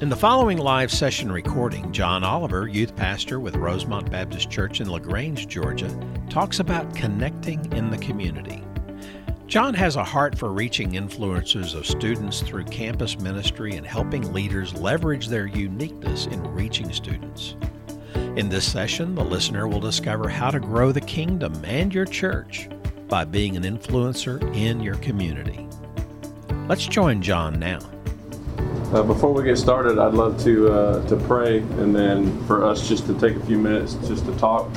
In the following live session recording, John Oliver, youth pastor with Rosemont Baptist Church in LaGrange, Georgia, talks about connecting in the community. John has a heart for reaching influencers of students through campus ministry and helping leaders leverage their uniqueness in reaching students. In this session, the listener will discover how to grow the kingdom and your church by being an influencer in your community. Let's join John now. Uh, before we get started, I'd love to uh, to pray, and then for us just to take a few minutes just to talk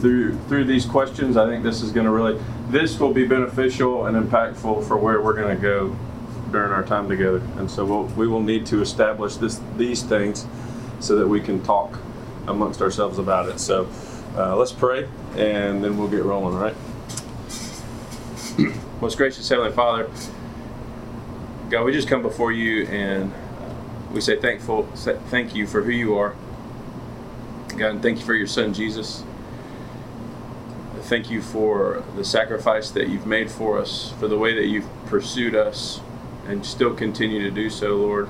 through through these questions. I think this is going to really this will be beneficial and impactful for where we're going to go during our time together. And so we'll, we will need to establish this these things so that we can talk amongst ourselves about it. So uh, let's pray, and then we'll get rolling. Right. Most gracious Heavenly Father, God, we just come before you and we say thankful, thank you for who you are. God, and thank you for your son Jesus. Thank you for the sacrifice that you've made for us, for the way that you've pursued us and still continue to do so, Lord,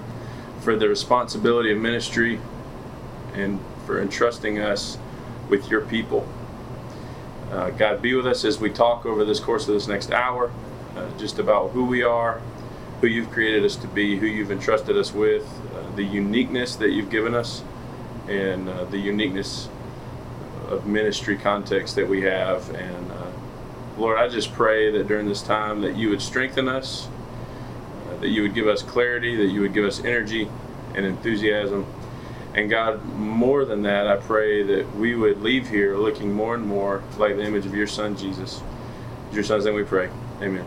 for the responsibility of ministry and for entrusting us with your people. Uh, God, be with us as we talk over this course of this next hour, uh, just about who we are, who you've created us to be, who you've entrusted us with, the uniqueness that you've given us, and uh, the uniqueness of ministry context that we have. And uh, Lord, I just pray that during this time that you would strengthen us, uh, that you would give us clarity, that you would give us energy and enthusiasm. And God, more than that, I pray that we would leave here looking more and more like the image of your Son, Jesus. In your Son's name we pray. Amen.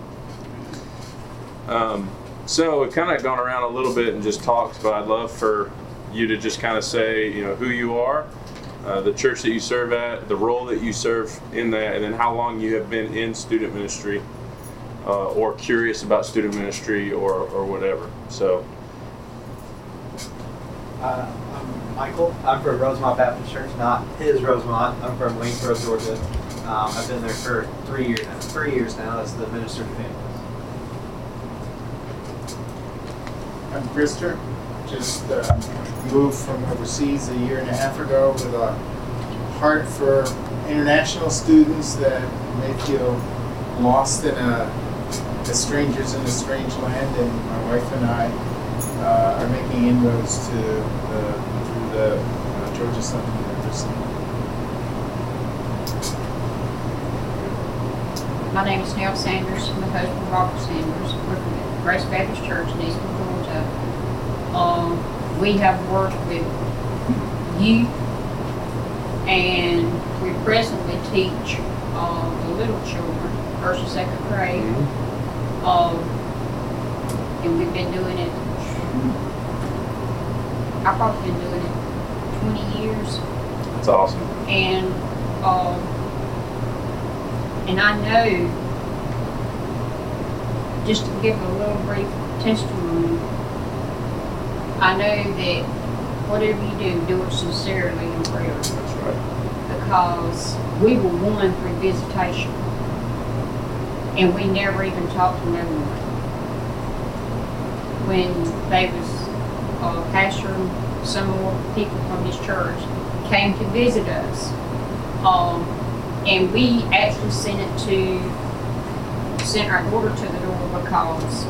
Um, so we've kind of gone around a little bit and just talked, but I'd love for you to just kind of say, you know, who you are, uh, the church that you serve at, the role that you serve in that, and then how long you have been in student ministry uh, or curious about student ministry or, or whatever. So. Uh, I'm Michael. I'm from Rosemont Baptist Church, not his Rosemont. I'm from Waynesboro, Georgia. Um, I've been there for three years now. Three years now as the minister of families. I'm Krister. Just uh, moved from overseas a year and a half ago with a heart for international students that may feel lost in a as strangers in a strange land. And my wife and I uh, are making inroads to the, through the uh, Georgia Southern University. My name is Nell Sanders. My husband Robert Sanders. We're from Grace Baptist Church in Eastern um, we have worked with youth and we presently teach uh, the little children, first and second grade. Mm-hmm. Um, and we've been doing it, I've probably been doing it 20 years. That's awesome. And, um, and I know, just to give a little brief testimony, I know that whatever you do, do it sincerely in prayer. That's right. Because we were one through visitation. And we never even talked to no one. When they was uh, pastor some more people from his church came to visit us. Um, and we actually sent it to, sent our order to the door because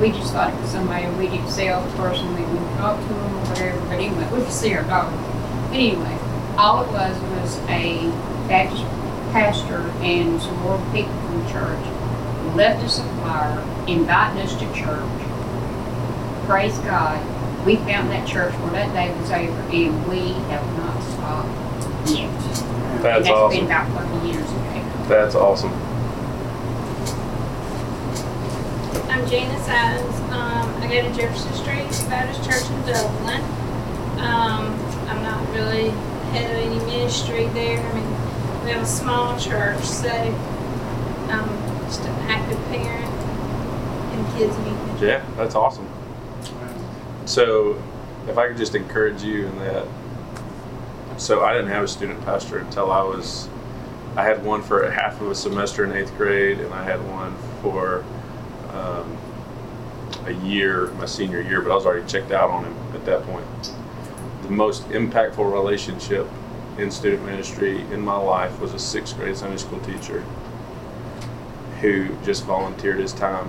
we just thought it was somebody we didn't sell the person, we would talk to them or whatever, but anyway, we could see our dog. But anyway, all it was was a Baptist pastor and some more people from church left us a flyer inviting us to church. Praise God. We found that church where that day was over and we have not stopped yet. That's, that's awesome. been about 30 years ago. That's awesome. Um, I go to Jefferson Street Baptist Church in Dublin. Um, I'm not really head of any ministry there. I mean, we have a small church, so I'm just an active parent and kids meeting. Yeah, that's awesome. So, if I could just encourage you in that. So, I didn't have a student pastor until I was, I had one for half of a semester in eighth grade, and I had one for um, a year, my senior year, but I was already checked out on him at that point. The most impactful relationship in student ministry in my life was a sixth grade Sunday school teacher who just volunteered his time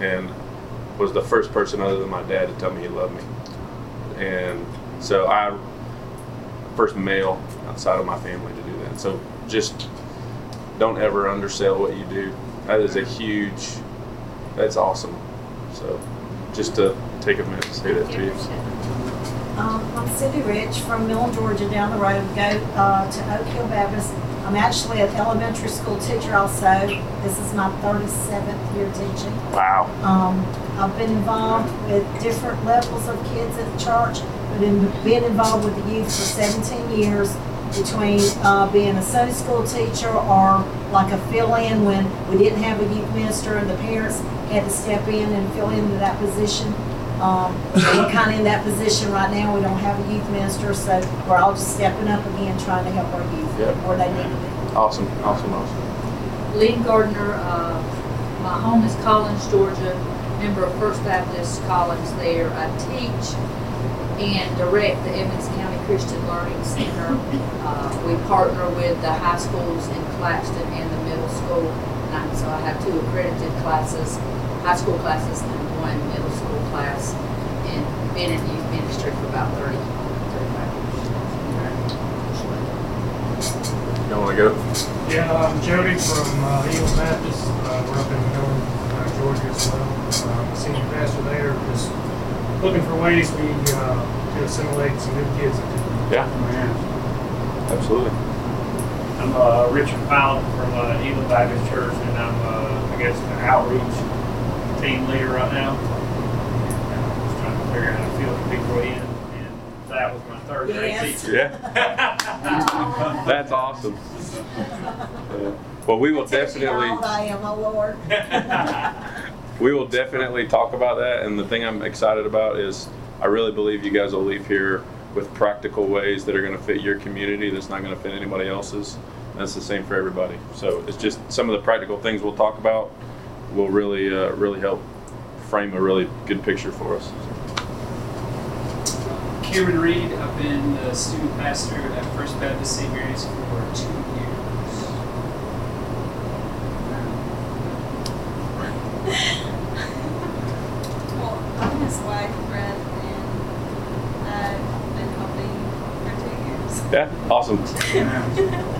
and was the first person other than my dad to tell me he loved me. And so I first male outside of my family to do that. So just don't ever undersell what you do. That is a huge that's awesome. So just to take a minute to say that to you. Um, I'm Cindy Rich from Millen, Georgia, down the road. Go uh, to Oak Hill Baptist. I'm actually an elementary school teacher also. This is my 37th year teaching. Wow. Um, I've been involved with different levels of kids at the church, but in being involved with the youth for 17 years, between uh, being a Sunday school teacher or like a fill-in when we didn't have a youth minister and the parents had to step in and fill into that position. Um, we're kind of in that position right now. We don't have a youth minister, so we're all just stepping up again, trying to help our youth Yep. where they need to be. Awesome. Awesome. Awesome. Lee Gardner, uh, my home is Collins, Georgia, member of First Baptist Collins there. I teach and direct the Evans County Christian Learning Center. Uh, we partner with the high schools in Claxton and the middle school. And so I have two accredited classes, high school classes and one middle school class. And been in youth ministry for about 30, 35 years. You want to go? Yeah, I'm Jody from uh, Eagle Baptist. Uh, we're up in Millen, uh, Georgia as well. Um, senior pastor there. Just looking for ways we uh, to assimilate some new kids. Yeah. Absolutely. I'm uh, Richard Powell from uh, Eagle Baptist Church, and I'm, uh, I guess, an outreach team leader right now. And I'm just trying to figure out how to field the people in, and that was my third grade Yes. teacher. Yeah. That's awesome. Yeah. Well, we will Tells you how definitely. I am, oh Lord. We will definitely talk about that. And the thing I'm excited about is I really believe you guys will leave here with practical ways that are going to fit your community that's not going to fit anybody else's. And that's the same for everybody. So it's just some of the practical things we'll talk about will really, uh, really help frame a really good picture for us. Cameron Reed. I've been the student pastor at First Baptist St. Mary's for two years. Well, I'm his wife, Brett, and I've been helping for two years. Yeah, awesome.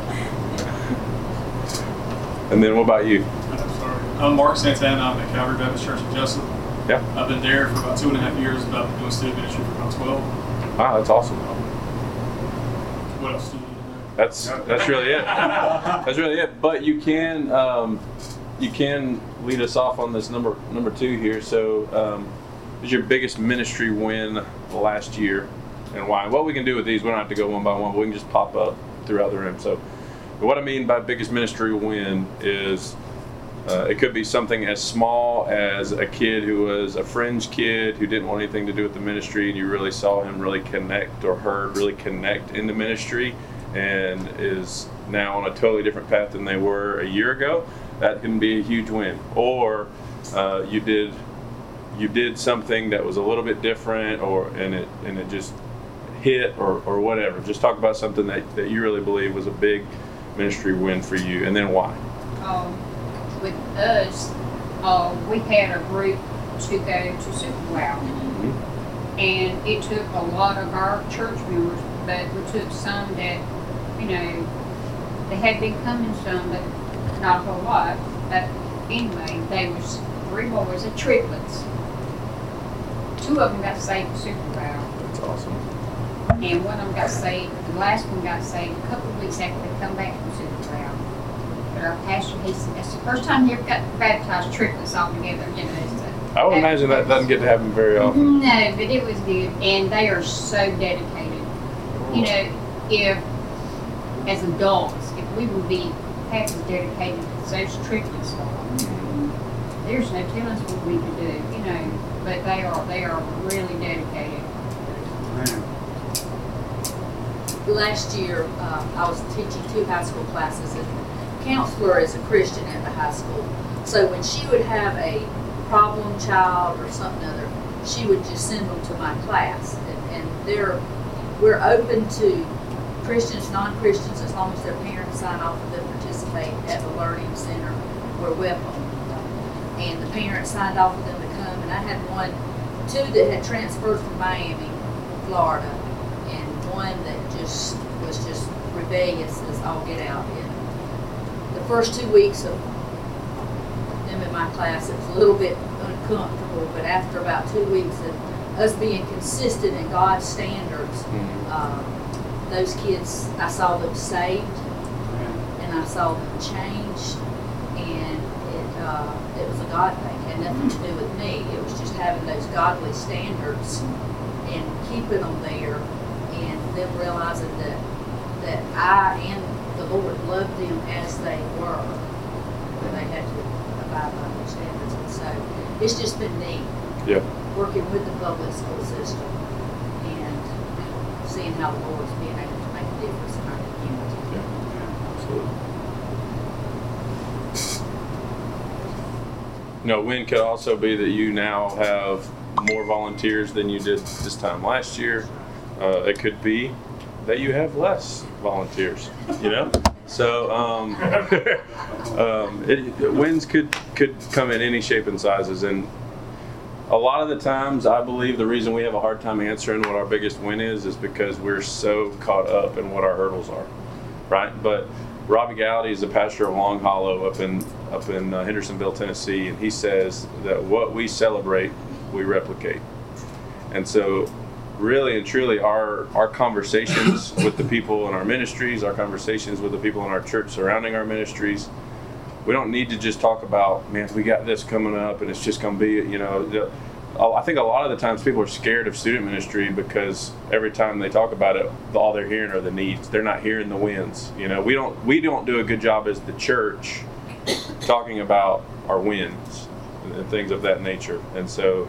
And then what about you? I'm Mark Santana. I'm at Calvary Baptist Church in Jesup. Yeah. I've been there for about two and a half years, about doing student ministry for about 12. Wow, that's awesome. What else do you need to know? That's that's really it. That's really it. But you can um, you can lead us off on this number number two here. So, um, is your biggest ministry win last year, and why? What we can do with these, we don't have to go one by one. But we can just pop up throughout the room. So, what I mean by biggest ministry win is. Uh, it could be something as small as a kid who was a fringe kid who didn't want anything to do with the ministry, and you really saw him really connect or heard really connect into ministry and is now on a totally different path than they were a year ago. That can be a huge win. Or uh, you did you did something that was a little bit different, or and it and it just hit or, or whatever. Just talk about something that, that you really believe was a big ministry win for you, and then why. um, with us, uh, we had a group to go to Super Wow. And it took a lot of our church members, but we took some that, you know, they had been coming some, but not a whole lot. But anyway, they was three boys, a triplets. Two of them got saved at Super Wow. That's awesome. And one of them got saved, the last one got saved a couple of weeks after they come back from Super Wow. But our pastor, he said, that's the first time he ever got baptized triplets all together, you know. so- I would imagine that doesn't get to happen very often. No, but it was good, and they are so dedicated. You know, if, as adults, if we would be half as dedicated as those triplets are, there's no telling us what we could do, you know, but they are, they are really dedicated. last year, uh, I was teaching two high school classes, and counselor is a Christian at the high school. So when she would have a problem child or something other, she would just send them to my class. And, and they're, we're open to Christians, non-Christians, as long as their parents sign off for them to participate at the Learning Center, we're welcome. And the parents signed off for them to come, and I had one, two that had transferred from Miami, Florida, and one that just was just rebellious as all get out. The first two weeks of them in my class, it was a little bit uncomfortable, but after about two weeks of us being consistent in God's standards, um, those kids, I saw them saved, and I saw them changed, and it, uh, it was a God thing. It had nothing to do with me. It was just having those godly standards and keeping them there, and them realizing that that I and Lord loved them as they were, but they had to abide by those standards. And so it's just been neat Yeah. working with the public school system and seeing how the Lord's being able to make a difference in our community. Yeah, Absolutely. No, win could also be that you now have more volunteers than you did this time last year. Uh, it could be that you have less volunteers. You know, so um, um, it, wins could could come in any shape and sizes, and a lot of the times, I believe the reason we have a hard time answering what our biggest win is is because we're so caught up in what our hurdles are, right? But Robby Gallaty is the pastor of Long Hollow up in up in uh, Hendersonville, Tennessee, and he says that what we celebrate, we replicate. And so, really and truly, our our conversations with the people in our ministries, our conversations with the people in our church surrounding our ministries, we don't need to just talk about, man, we got this coming up, and it's just going to be, you know. The, I think a lot of the times people are scared of student ministry because every time they talk about it, all they're hearing are the needs. They're not hearing the wins. You know, we don't we don't do a good job as the church talking about our wins and things of that nature. And so,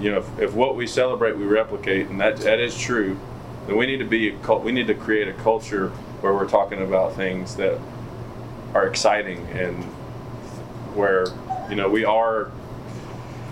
you know, if, if what we celebrate we replicate, and that that is true, then we need to be a we need to create a culture where we're talking about things that are exciting and where you know we are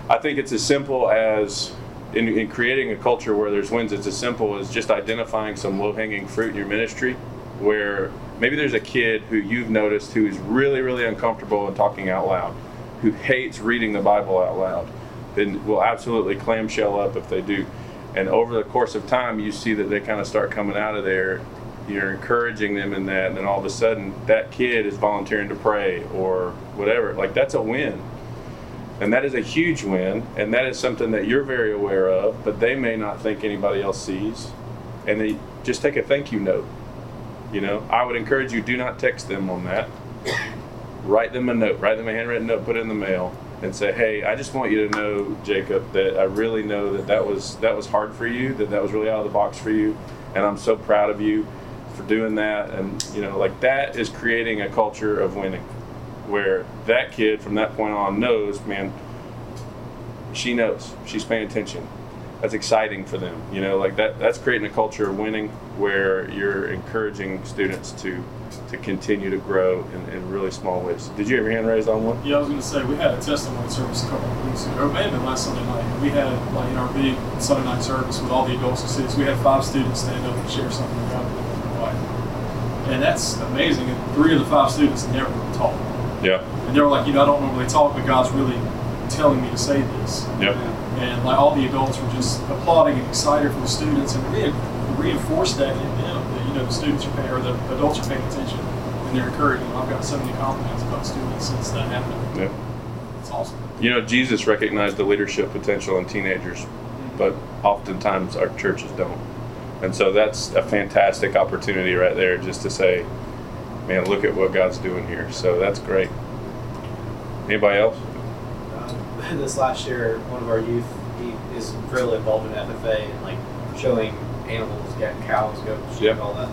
I think it's as simple as in, in, creating a culture where there's wins, it's as simple as just identifying some low hanging fruit in your ministry where maybe there's a kid who you've noticed who is really, really uncomfortable in talking out loud, who hates reading the Bible out loud, then will absolutely clamshell up if they do. And over the course of time, you see that they kind of start coming out of there. You're encouraging them in that, and then all of a sudden, that kid is volunteering to pray or whatever. Like, that's a win and that is a huge win, and that is something that you're very aware of, but they may not think anybody else sees. And they just take a thank you note. You know, I would encourage you do not text them on that. write them a note, write them a handwritten note, put it in the mail, and say, "Hey, I just want you to know, Jacob, that I really know that that was that was hard for you, that that was really out of the box for you, and I'm so proud of you for doing that." And you know, like that is creating a culture of winning where that kid from that point on knows, man, she knows, she's paying attention. That's exciting for them, you know. Like that. That's creating a culture of winning, where you're encouraging students to to continue to grow in, in really small ways. Did you have your hand raised on one? Yeah, I was going to say we had a testimony service a couple of weeks ago. It may have been last Sunday night. We had like in our big Sunday night service with all the adults and students. We had five students stand up and share something about their life, and that's amazing. And three of the five students never talked. Yeah. And they were like, you know, I don't normally talk, but God's really telling me to say this. Yep. And like all the adults were just applauding and excited for the students, and re- reinforced that in them that you know the students are paying or the adults are paying attention and they're encouraging. I've got so many compliments about students since that happened. Yeah. It's awesome. You know, Jesus recognized the leadership potential in teenagers, but oftentimes our churches don't. And so that's a fantastic opportunity right there just to say, man, look at what God's doing here. So that's great. Anybody else? Uh, this last year, one of our youth he is really involved in FFA and like showing animals, getting cows, goats, Yep. all that.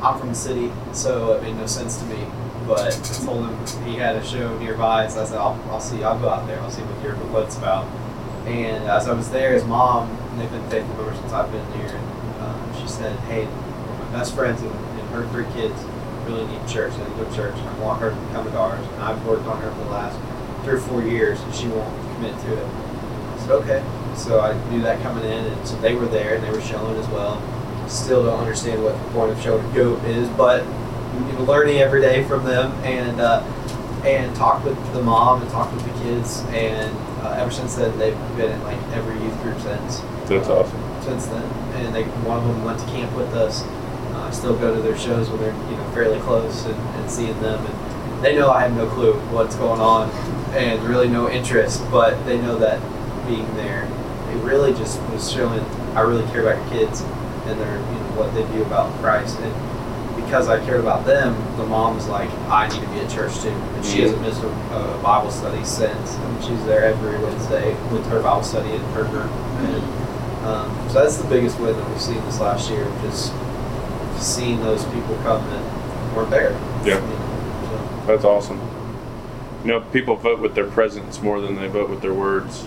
I'm from the city, so it made no sense to me. But I told him he had a show nearby, so I said, I'll, I'll see, I'll go out there, I'll see what your what it's about. And as I was there, his mom, and they've been faithful ever since I've been here, and uh, she said, hey, my best friends and, and her three kids really need church. They need to go to church. and I want her to come to ours. And I've worked on her for the last three or four years, and she won't commit to it. I said, okay. So I knew that coming in, and so they were there and they were showing as well. Still don't understand what the point of showing goat is, but you know, learning every day from them and uh, and talk with the mom and talk with the kids, and uh, ever since then they've been in like every youth group since. That's awesome. Since then, and they one of them went to camp with us. Uh, I still go to their shows when they're you know fairly close and, and seeing them, and they know I have no clue what's going on and really no interest, but they know that being there, it really just was showing I really care about your kids and their you know what they view about Christ and because I cared about them, the mom was like, I need to be at church too. And she hasn't missed a, a Bible study since. And she's there every Wednesday with her Bible study in her group. And um, so that's the biggest win that we've seen this last year, just seeing those people come that weren't there. Yeah. You know, That's awesome. You know, people vote with their presence more than they vote with their words.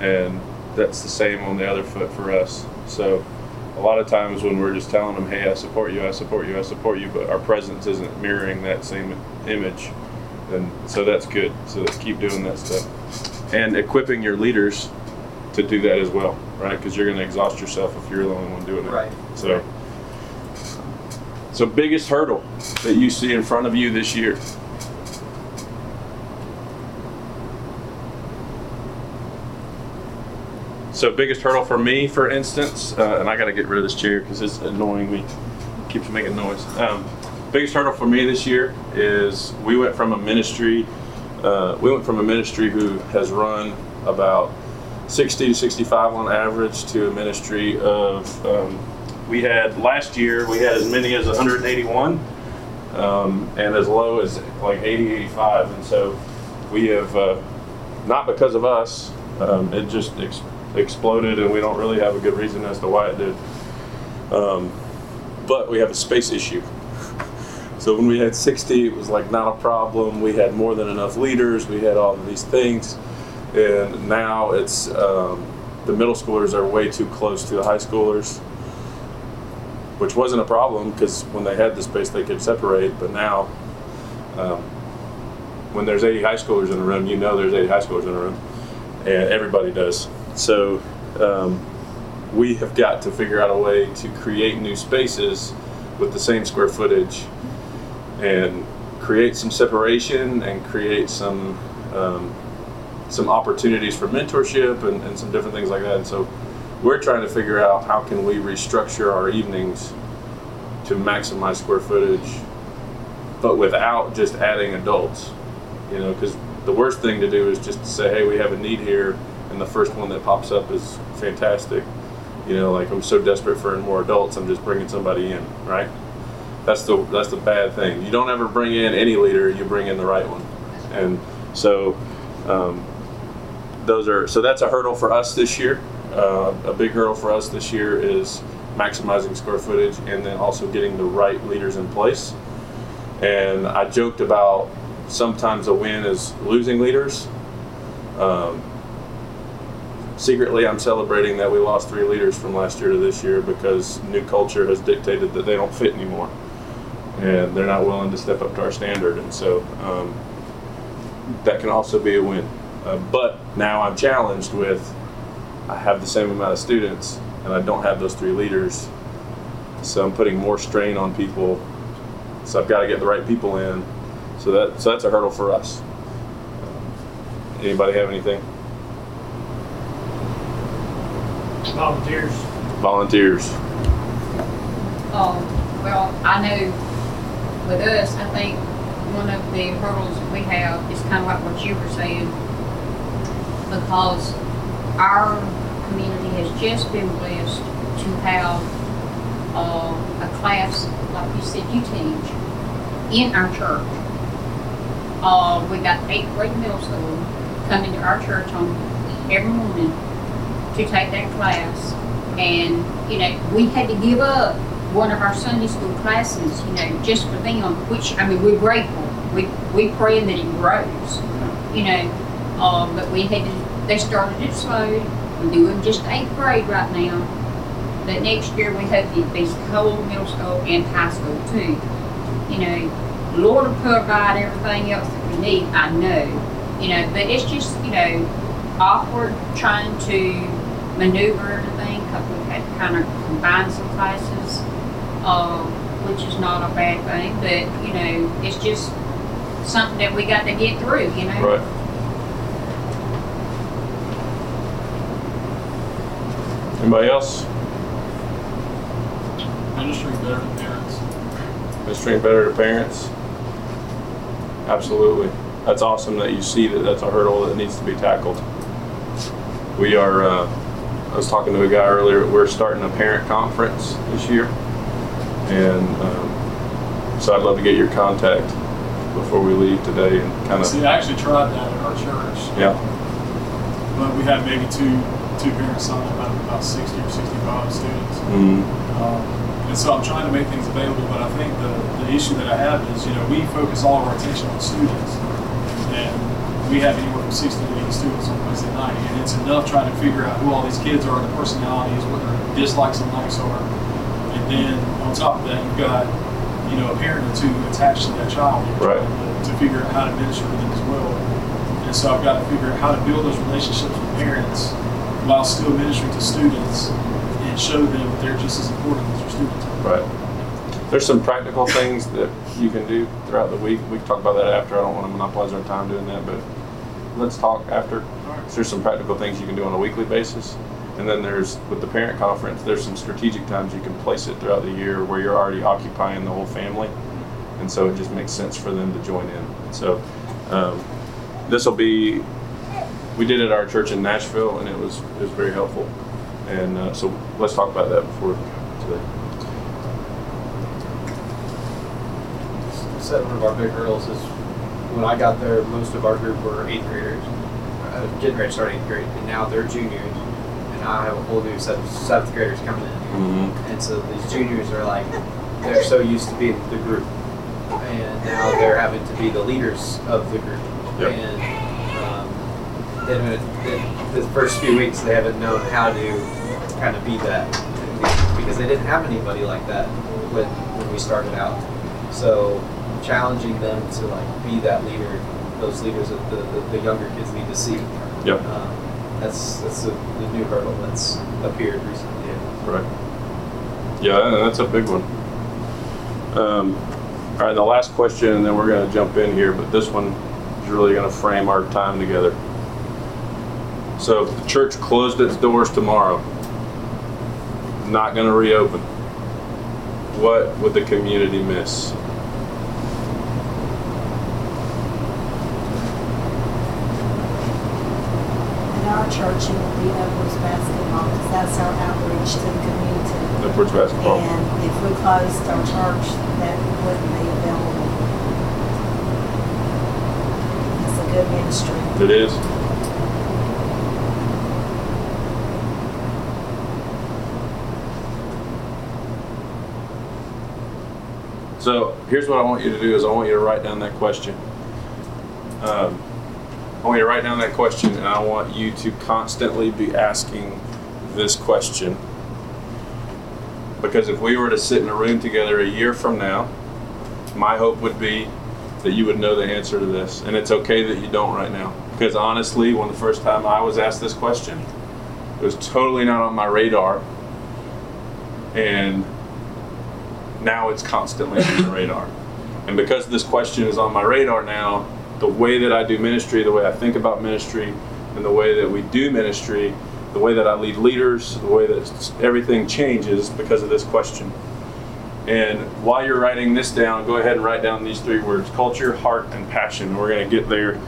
And that's the same on the other foot for us. So a lot of times when we're just telling them, hey, I support you, I support you, I support you, but our presence isn't mirroring that same image, then so that's good. So let's keep doing that stuff. And equipping your leaders to do that as well, right? Because you're going to exhaust yourself if you're the only one doing it. Right. So, so biggest hurdle that you see in front of you this year. So biggest hurdle for me, for instance, uh, and I got to get rid of this chair because it's annoying me. Keeps making noise. Um, biggest hurdle for me this year is we went from a ministry. Uh, we went from a ministry who has run about 60 to 65 on average to a ministry of. Um, we had last year we had as many as 181 um, and as low as like 80 85 and so we have uh, not because of us um, it just exploded and we don't really have a good reason as to why it did. Um, but we have a space issue. So when we had 60 it was like not a problem. We had more than enough leaders. We had all of these things. And now it's um, the middle schoolers are way too close to the high schoolers which wasn't a problem because when they had the space they could separate. But now, um, when there's 80 high schoolers in a room, you know there's 80 high schoolers in a room, and everybody does. So um, we have got to figure out a way to create new spaces with the same square footage and create some separation and create some um, some opportunities for mentorship and, and some different things like that. And so we're trying to figure out how can we restructure our evenings to maximize square footage but without just adding adults you know because the worst thing to do is just to say hey we have a need here the first one that pops up is fantastic. You know like i'm so desperate for more adults i'm just bringing somebody in right? That's the that's the bad thing. You don't ever bring in any leader you bring in the right one. And so um, those are so that's a hurdle for us this year. Uh, a big hurdle for us this year is maximizing square footage and then also getting the right leaders in place. And I joked about sometimes a win is losing leaders. Um, secretly, I'm celebrating that we lost three leaders from last year to this year because new culture has dictated that they don't fit anymore. And they're not willing to step up to our standard. And so um, that can also be a win. Uh, but now I'm challenged with I have the same amount of students and I don't have those three leaders. So I'm putting more strain on people. So I've got to get the right people in. So that so that's a hurdle for us. Anybody have anything? Volunteers. Volunteers. Um, well, I know with us, I think one of the hurdles that we have is kind of like what you were saying, because our community has just been blessed to have uh, a class, like you said, you teach, in our church. Uh, we got eighth grade middle school coming to our church on every morning to take that class. And, you know, we had to give up one of our Sunday school classes, you know, just for them, which, I mean, we're grateful. We, we pray that it grows, you know, uh, but we had to, they started it slow. We're doing just eighth grade right now. But next year we hope it be whole middle school and high school too. You know, Lord will provide everything else that we need, I know. You know, but it's just, you know, awkward trying to maneuver everything because we've had to kind of combine some classes, um, which is not a bad thing, but, you know, it's just something that we got to get through, you know? Right. Anybody else? Ministry better than parents. Ministering better to parents? Absolutely. That's awesome that you see that that's a hurdle that needs to be tackled. We are, uh, I was talking to a guy earlier, we're starting a parent conference this year. And um, so I'd love to get your contact before we leave today and kind of, See, I actually tried that at our church, yeah, but we had maybe two two parents sign up out of about 60 or 65 students. mm, Um, and so I'm trying to make things available, but I think the, the issue that I have is, you know, we focus all of our attention on students. And we have anywhere from 60 to 80 students on Wednesday night. And it's enough trying to figure out who all these kids are, their personalities, what their dislikes and likes are. And then on top of that, you've got, you know, a parent or two attached to that child. Right. To, to figure out how to minister to them as well. And so I've got to figure out how to build those relationships with parents while still ministering to students and show them that they're just as important as their students. right. There's some practical things that you can do throughout the week. We can talk about that after. I don't want to monopolize our time doing that, but let's talk after. There's some practical things you can do on a weekly basis. And then there's, with the parent conference, there's some strategic times you can place it throughout the year where you're already occupying the whole family. And so it just makes sense for them to join in. So um, this will be, we did it at our church in Nashville and it was, it was very helpful. And uh, so let's talk about that before today. said one of our big hurdles is when I got there, most of our group were eighth graders, uh, getting ready to start eighth grade, and now they're juniors, and I have a whole new set of seventh graders coming in, Mm-hmm. and so these juniors are like, they're so used to being the group, and now they're having to be the leaders of the group, Yep. and um, then it, the, the first few weeks they haven't known how to kind of be that because they didn't have anybody like that when when we started out. So challenging them to like be that leader, those leaders that the, the, the younger kids need to see. Yep. Um, that's that's the, the new hurdle that's appeared recently. Right. Yeah, that's a big one. Um, all right, the last question, and then we're going to jump in here, but this one is really going to frame our time together. So, if the church closed its doors tomorrow, not going to reopen, what would the community miss? In our church, it would be Upward basketball, because that's our outreach to the community. Upward basketball. And if we closed our church, that wouldn't be available. It's a good ministry. It is. So here's what I want you to do: is I want you to write down that question. Um, I want you to write down that question, and I want you to constantly be asking this question. Because if we were to sit in a room together a year from now, my hope would be that you would know the answer to this. And it's okay that you don't right now. Because honestly, when the first time I was asked this question, it was totally not on my radar. And now it's constantly on the radar. And because this question is on my radar now, the way that I do ministry, the way I think about ministry, and the way that we do ministry, the way that I lead leaders, the way that everything changes because of this question. And while you're writing this down, go ahead and write down these three words culture, heart, and passion. We're going to get there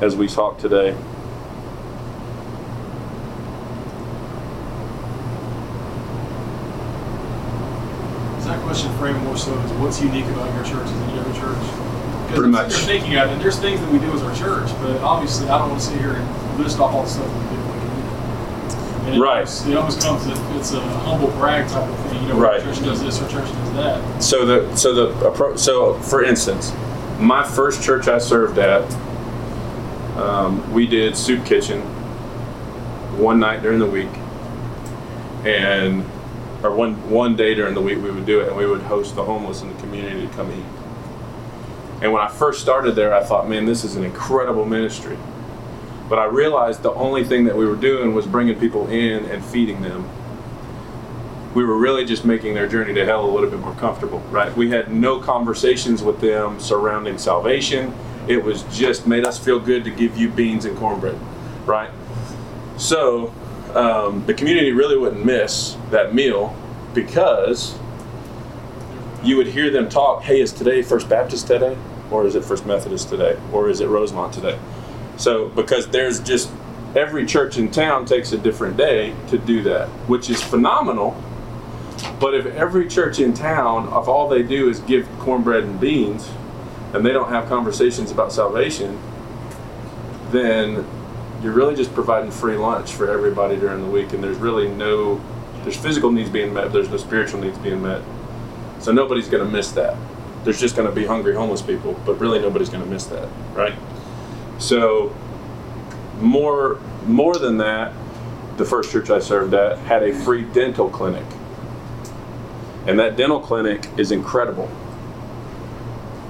as we talk today. Is that question framed more so as what's unique about your church as any other church? Because Pretty much. You're thinking of it. There's things that we do as our church, but obviously I don't want to sit here and list off all the stuff that we do. in the community. And it Right. almost- It almost comes, it's a humble brag type of thing. You know, Right. our church does this, our church does that. So the so the appro- so for instance, my first church I served at, um, we did soup kitchen one night during the week, and or one one day during the week we would do it, and we would host the homeless in the community to come eat. And when I first started there, I thought, man, this is an incredible ministry. But I realized the only thing that we were doing was bringing people in and feeding them. We were really just making their journey to hell a little bit more comfortable, right? We had no conversations with them surrounding salvation. It was just made us feel good to give you beans and cornbread, right? So um, the community really wouldn't miss that meal because you would hear them talk, hey, is today First Baptist today? Or is it First Methodist today? Or is it Rosemont today? So, because there's just every church in town takes a different day to do that, which is phenomenal. But if every church in town, if all they do is give cornbread and beans, and they don't have conversations about salvation, then you're really just providing free lunch for everybody during the week, and there's really no, there's physical needs being met, there's no spiritual needs being met. So nobody's going to miss that. There's just going to be hungry homeless people, but really nobody's going to miss that, right? So more more than that, the first church I served at had a free dental clinic. And that dental clinic is incredible.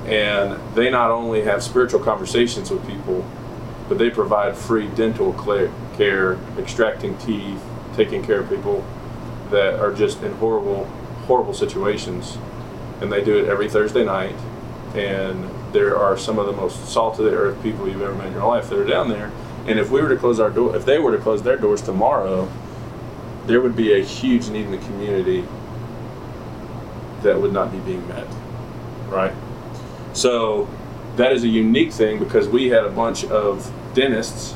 And they not only have spiritual conversations with people, but they provide free dental care, extracting teeth, taking care of people that are just in horrible, horrible situations. And they do it every Thursday night. And there are some of the most salt of the earth people you've ever met in your life that are down there. And if we were to close our door, if they were to close their doors tomorrow, there would be a huge need in the community that would not be being met, right? So that is a unique thing because we had a bunch of dentists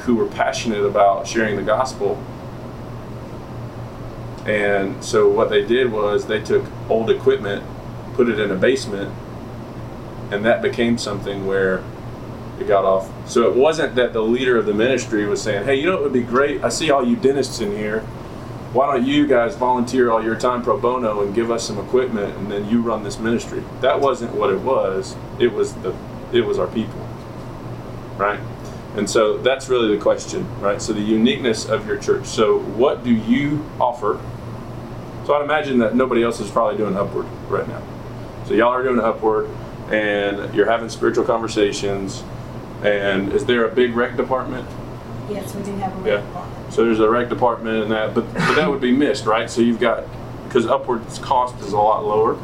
who were passionate about sharing the gospel. And so what they did was they took old equipment, put it in a basement, and that became something where it got off. So it wasn't that the leader of the ministry was saying, "Hey, you know it would be great. I see all you dentists in here. Why don't you guys volunteer all your time pro bono and give us some equipment, and then you run this ministry?" That wasn't what it was. It was the it was our people, right? And so that's really the question, right? So the uniqueness of your church. So what do you offer? So I'd imagine that nobody else is probably doing upward right now. So y'all are doing upward, and you're having spiritual conversations and is there a big rec department? Yes, we do have a rec Yeah. department. So there's a rec department and that, but, but that would be missed, right? So you've got, because Upward's cost is a lot lower.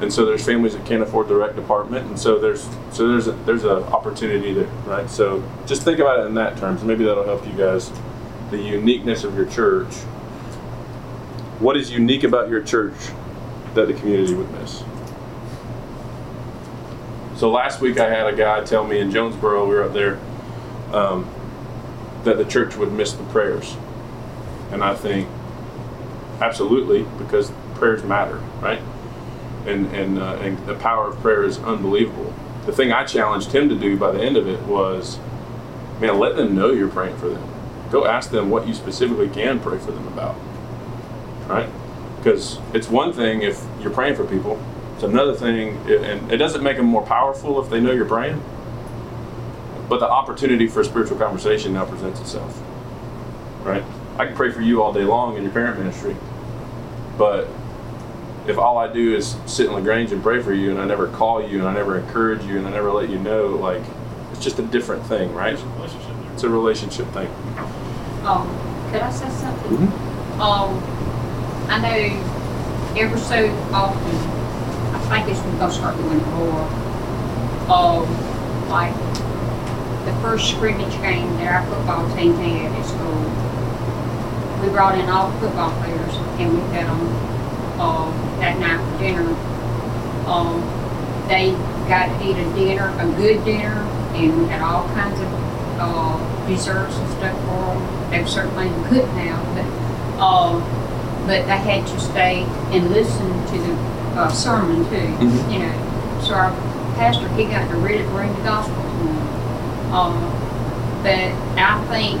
And so there's families that can't afford the rec department, and so there's so there's a there's an opportunity there, right? So just think about it in that terms. Maybe that'll help you guys. The uniqueness of your church. What is unique about your church that the community would miss? So last week I had a guy tell me in Jonesboro, we were up there, um, that the church would miss the prayers. And I think absolutely because prayers matter, right? And and uh, and the power of prayer is unbelievable. The thing I challenged him to do by the end of it was, man, let them know you're praying for them. Go ask them what you specifically can pray for them about, right? Because it's one thing if you're praying for people, it's another thing, and it doesn't make them more powerful if they know you're praying. But the opportunity for a spiritual conversation now presents itself, right? I can pray for you all day long in your parent ministry, but if all I do is sit in Lagrange and pray for you, and I never call you, and I never encourage you, and I never let you know, like it's just a different thing, right? It's a relationship thing. Um, could I say something? Mhm. Um, I know ever so often, I think it's we're gonna start doing it more. Um, like the first scrimmage game that our football team had at school, we brought in all the football players and we fed them, um, that night for dinner. Um, they got to eat a dinner, a good dinner, and we had all kinds of, uh, desserts and stuff for them. They certainly couldn't have, but, um, but they had to stay and listen to the uh, sermon too. Mhm. You know, so our pastor he got to really bring the gospel to them. Um, but I think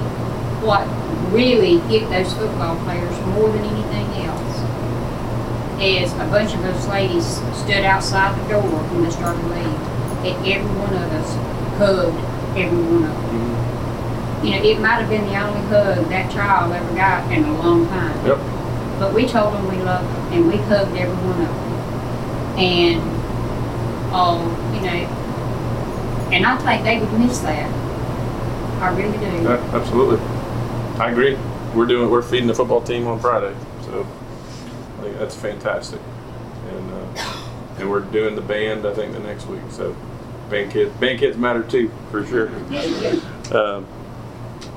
what really hit those football players more than anything else is a bunch of those ladies stood outside the door when they started leaving, and every one of us hugged every one of them. You know, it might have been the only hug that child ever got in a long time. Yep. But we told them we loved them, and we hugged every one of them. And, um, you know, and I think they would miss that. I really do. Yeah, absolutely. I agree. We're doing. We're feeding the football team on Friday, so I think that's fantastic. And uh, and we're doing the band. I think the next week. So band kids, band kids matter too, for sure. Um,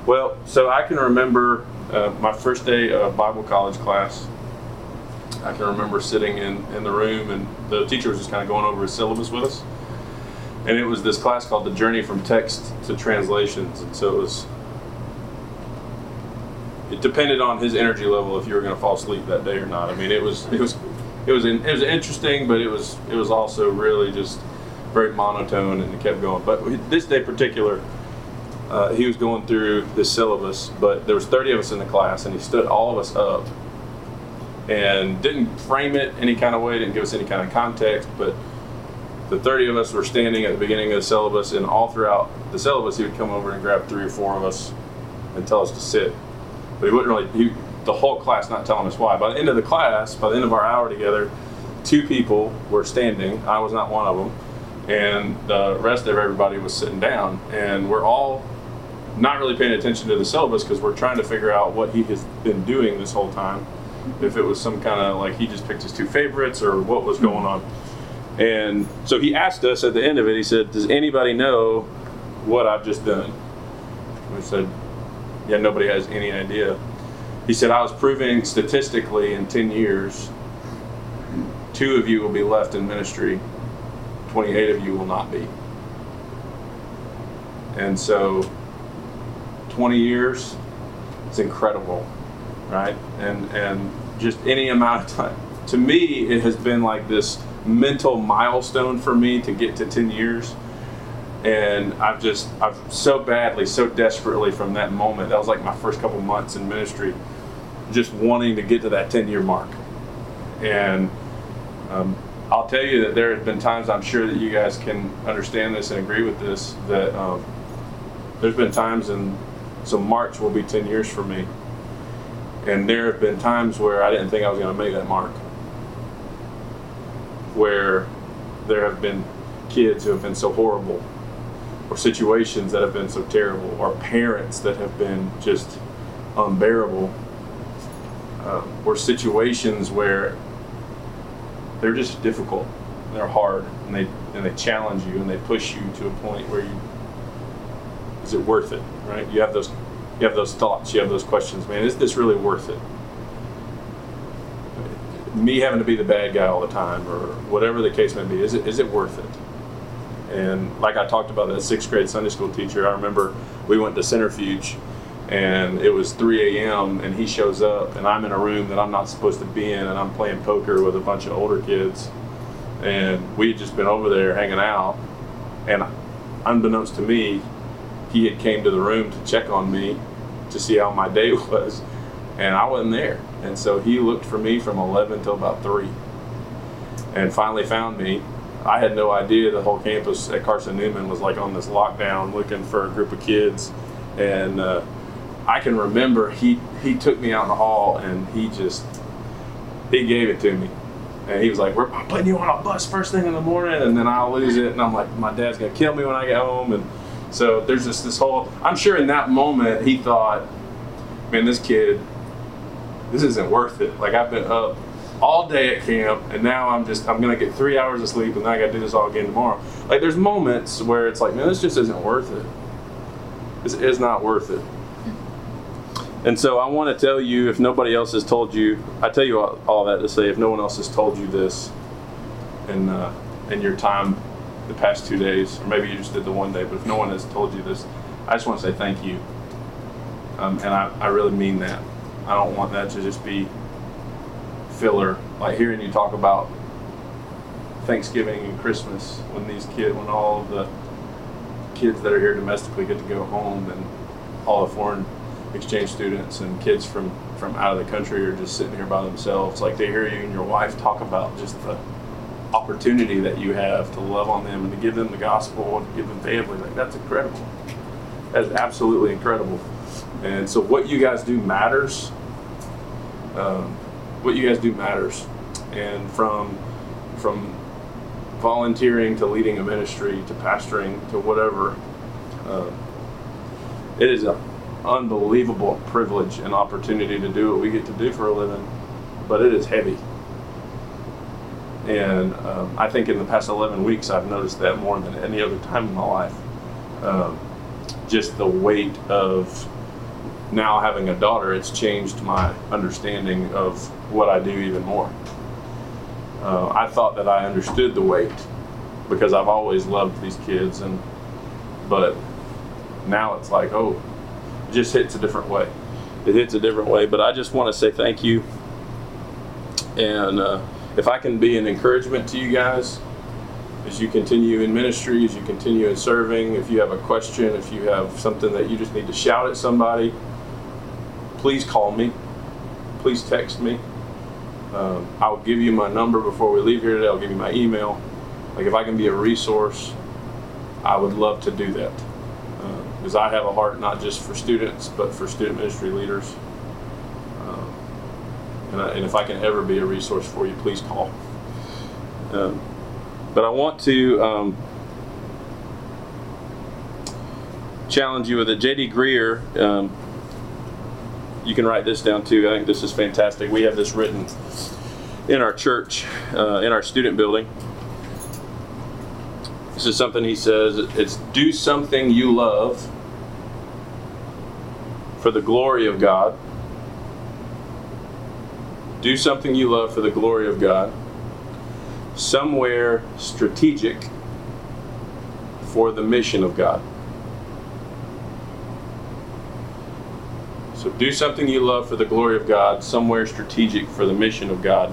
well, so I can remember uh, my first day of Bible college class. I can remember sitting in, in the room and the teacher was just kind of going over his syllabus with us. And it was this class called The Journey from Text to Translations. And so it was, it depended on his energy level if you were going to fall asleep that day or not. I mean, it was, it was, it was, it was interesting, but it was, it was also really just very monotone and it kept going. But this day particular, uh, he was going through the syllabus, but there was 30 of us in the class and he stood all of us up and didn't frame it any kind of way, didn't give us any kind of context, but the 30 of us were standing at the beginning of the syllabus, and all throughout the syllabus, he would come over and grab three or four of us and tell us to sit. But he wouldn't really, he, the whole class not telling us why. By the end of the class, by the end of our hour together, two people were standing. I was not one of them. And the rest of everybody was sitting down. And we're all not really paying attention to the syllabus because we're trying to figure out what he has been doing this whole time if it was some kind of like he just picked his two favorites or what was going on. And so he asked us at the end of it, he said, Does anybody know what I've just done? We said, Yeah, nobody has any idea. He said, I was proving statistically in 10 years, two of you will be left in ministry, 28 of you will not be. And so 20 years, it's incredible right? And and just any amount of time. To me, it has been like this mental milestone for me to get to 10 years. And I've just, I've so badly, so desperately from that moment, that was like my first couple months in ministry, just wanting to get to that 10 year mark. And um, I'll tell you that there have been times I'm sure that you guys can understand this and agree with this that um, there's been times and so March will be 10 years for me and there have been times where I didn't think I was going to make that mark. Where there have been kids who have been so horrible, or situations that have been so terrible, or parents that have been just unbearable, uh, or situations where they're just difficult, they're hard, and they and they challenge you and they push you to a point where you is it worth it, right? You have those you have those thoughts, you have those questions, man, is this really worth it? Me having to be the bad guy all the time, or whatever the case may be, is it, is it worth it? And like I talked about that sixth grade Sunday school teacher, I remember we went to Centrifuge and it was 3 a.m. and he shows up and I'm in a room that I'm not supposed to be in and I'm playing poker with a bunch of older kids and we had just been over there hanging out and unbeknownst to me he had came to the room to check on me to see how my day was, and I wasn't there. And so he looked for me from 11 till about 3 and finally found me. I had no idea the whole campus at Carson Newman was like on this lockdown looking for a group of kids. And uh, I can remember he, he took me out in the hall and he just, he gave it to me. And he was like, We're putting you on a bus first thing in the morning, and then I'll lose it. And I'm like, My dad's going to kill me when I get home. And so there's just this whole. I'm sure in that moment he thought, man, this kid, this isn't worth it. Like I've been up all day at camp, and now I'm just I'm gonna get three hours of sleep, and then I got to do this all again tomorrow. Like there's moments where it's like, man, this just isn't worth it. Is not worth it. And so I want to tell you, if nobody else has told you, I tell you all, all that to say, if no one else has told you this, in uh, in your time the past two days, or maybe you just did the one day, but if no one has told you this, I just want to say thank you. Um, and I, I really mean that. I don't want that to just be filler. Like hearing you talk about Thanksgiving and Christmas when these kids, when all of the kids that are here domestically get to go home and all the foreign exchange students and kids from, from out of the country are just sitting here by themselves. Like they hear you and your wife talk about just the opportunity that you have to love on them and to give them the gospel and give them family. Like that's incredible. That's absolutely incredible. And so what you guys do matters. Um, what you guys do matters. And from from volunteering to leading a ministry to pastoring to whatever, uh, it is an unbelievable privilege and opportunity to do what we get to do for a living, but it is heavy. And um, I think in the past 11 weeks, I've noticed that more than any other time in my life. Um, just the weight of now having a daughter, it's changed my understanding of what I do even more. Uh, I thought that I understood the weight because I've always loved these kids, and but now it's like, oh, it just hits a different way. It hits a different way. But I just want to say thank you, and uh, if I can be an encouragement to you guys as you continue in ministry, as you continue in serving, if you have a question, if you have something that you just need to shout at somebody, please call me. Please text me. Um, I'll give you my number before we leave here today. I'll give you my email. Like if I can be a resource, I would love to do that because uh, I have a heart not just for students but for student ministry leaders. Um, and, I, and, if I can ever be a resource for you, please call. Um, but I want to um, challenge you with a J.D. Greear um, you can write this down too. I think this is fantastic. We have this written in our church, uh, in our student building. This is something he says it's do something you love for the glory of God. Do something you love for the glory of God. Somewhere strategic for the mission of God. So do something you love for the glory of God, somewhere strategic for the mission of God.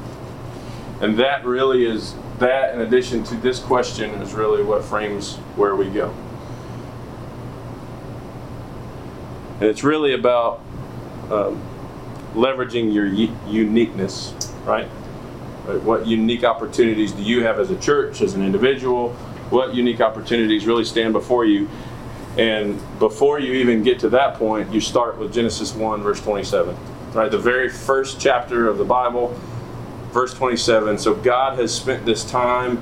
And that really is, that in addition to this question, is really what frames where we go. And it's really about um, leveraging your uniqueness, right? What unique opportunities do you have as a church, as an individual? What unique opportunities really stand before you? And before you even get to that point, you start with Genesis 1, verse 27. Right? The very first chapter of the Bible, verse 27. So God has spent this time.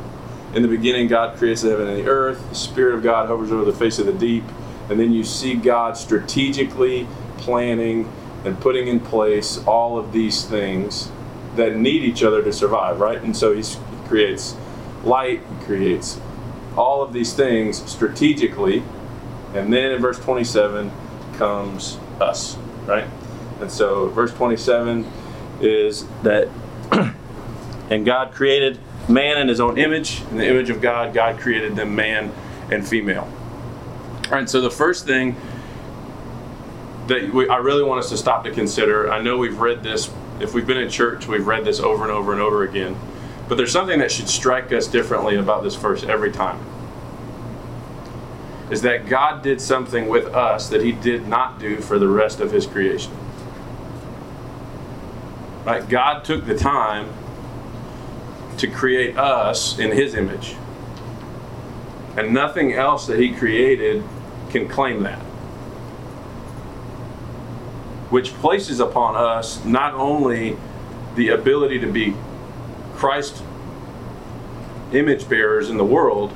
In the beginning, God creates the heaven and the earth. The Spirit of God hovers over the face of the deep. And then you see God strategically planning and putting in place all of these things that need each other to survive, right? And so he creates light, he creates all of these things strategically and then in verse 27 comes us, right? And so verse 27 is that, and God created man in his own image. In the image of God, God created them man and female. All right, so the first thing that we, I really want us to stop to consider, I know we've read this, if we've been in church, we've read this over and over and over again, but there's something that should strike us differently about this verse every time is that God did something with us that He did not do for the rest of His creation. Right? God took the time to create us in His image. And nothing else that He created can claim that. Which places upon us not only the ability to be Christ image bearers in the world,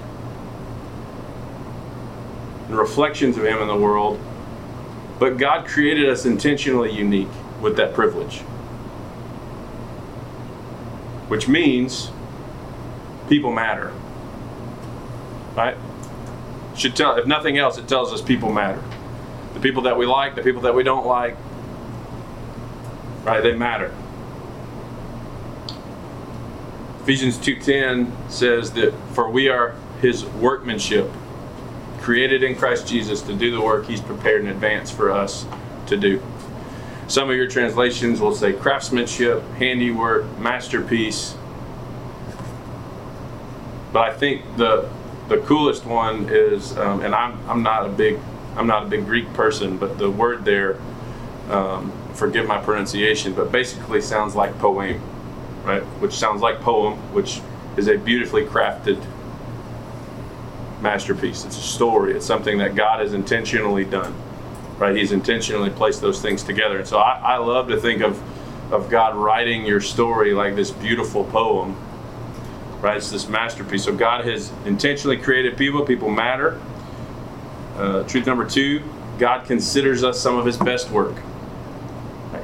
and reflections of Him in the world. But God created us intentionally unique with that privilege. Which means people matter. Right? Should tell if nothing else, it tells us people matter. The people that we like, the people that we don't like, right, they matter. Ephesians 2:10 says that for we are his workmanship created in Christ Jesus to do the work He's prepared in advance for us to do. Some of your translations will say craftsmanship, handiwork, masterpiece. But I think the the coolest one is, um, and I'm I'm not a big I'm not a big Greek person, but the word there, um, forgive my pronunciation, but basically sounds like poem, right? Which sounds like poem, which is a beautifully crafted masterpiece. It's a story. It's something that God has intentionally done, right? He's intentionally placed those things together. And so I, I love to think of, of God writing your story like this beautiful poem, right? It's this masterpiece. So God has intentionally created people. People matter. Uh, truth number two God considers us some of his best work.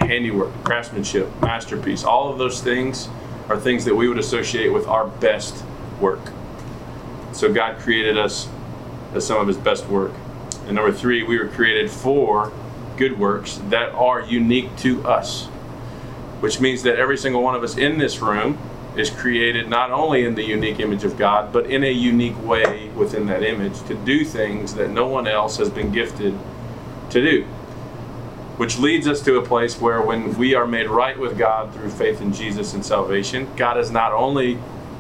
Handiwork, craftsmanship, masterpiece, all of those things are things that we would associate with our best work. So God created us as some of his best work. And number three, we were created for good works that are unique to us, which means that every single one of us in this room is created not only in the unique image of God, but in a unique way within that image to do things that no one else has been gifted to do. Which leads us to a place where when we are made right with God through faith in Jesus and salvation, God has not only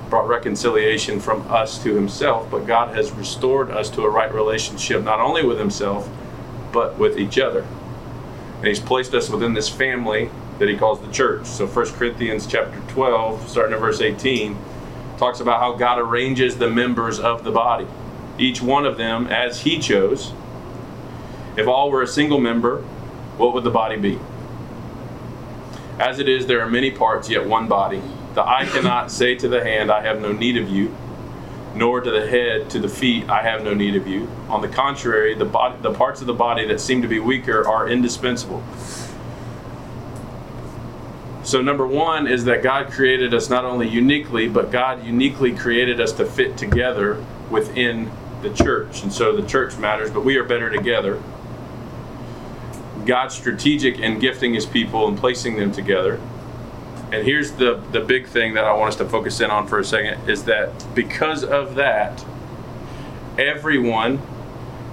brought reconciliation from us to Himself, but God has restored us to a right relationship not only with Himself, but with each other. And He's placed us within this family that He calls the church. So 1 Corinthians chapter 12, starting at verse 18, talks about how God arranges the members of the body, each one of them as He chose. If all were a single member, what would the body be? As it is, there are many parts, yet one body. The eye cannot say to the hand, I have no need of you, nor to the head, to the feet, I have no need of you. On the contrary, the, body, the parts of the body that seem to be weaker are indispensable. So, number one is that God created us not only uniquely, but God uniquely created us to fit together within the church. And so the church matters, but we are better together. God's strategic in gifting his people and placing them together. And here's the, the big thing that I want us to focus in on for a second is that because of that, everyone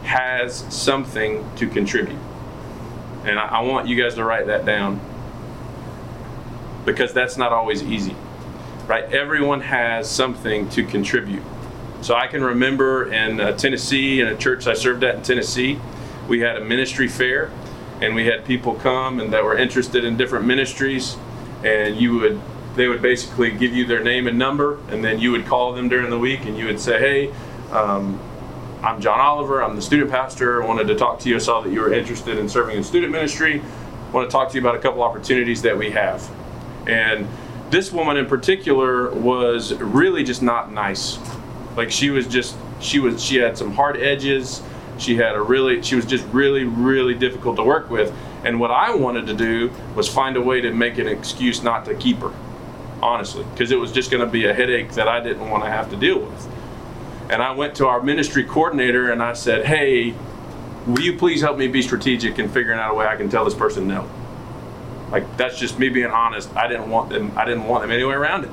has something to contribute. And I, I want you guys to write that down because that's not always easy, right? Everyone has something to contribute. So I can remember in uh, Tennessee, in a church I served at in Tennessee, we had a ministry fair and we had people come and that were interested in different ministries and you would they would basically give you their name and number and then you would call them during the week and you would say hey um, i'm john oliver. I'm the student pastor. I wanted to talk to you. I saw that you were interested in serving in student ministry. I want to talk to you about a couple opportunities that we have. And this woman in particular was really just not nice. Like she was just she was she had some hard edges she had a really, she was just really, really difficult to work with. And what I wanted to do was find a way to make an excuse not to keep her, honestly, because it was just going to be a headache that I didn't want to have to deal with. And I went to our ministry coordinator and I said, hey, will you please help me be strategic in figuring out a way I can tell this person no? Like that's just me being honest. I didn't want them. I didn't want them anywhere around it.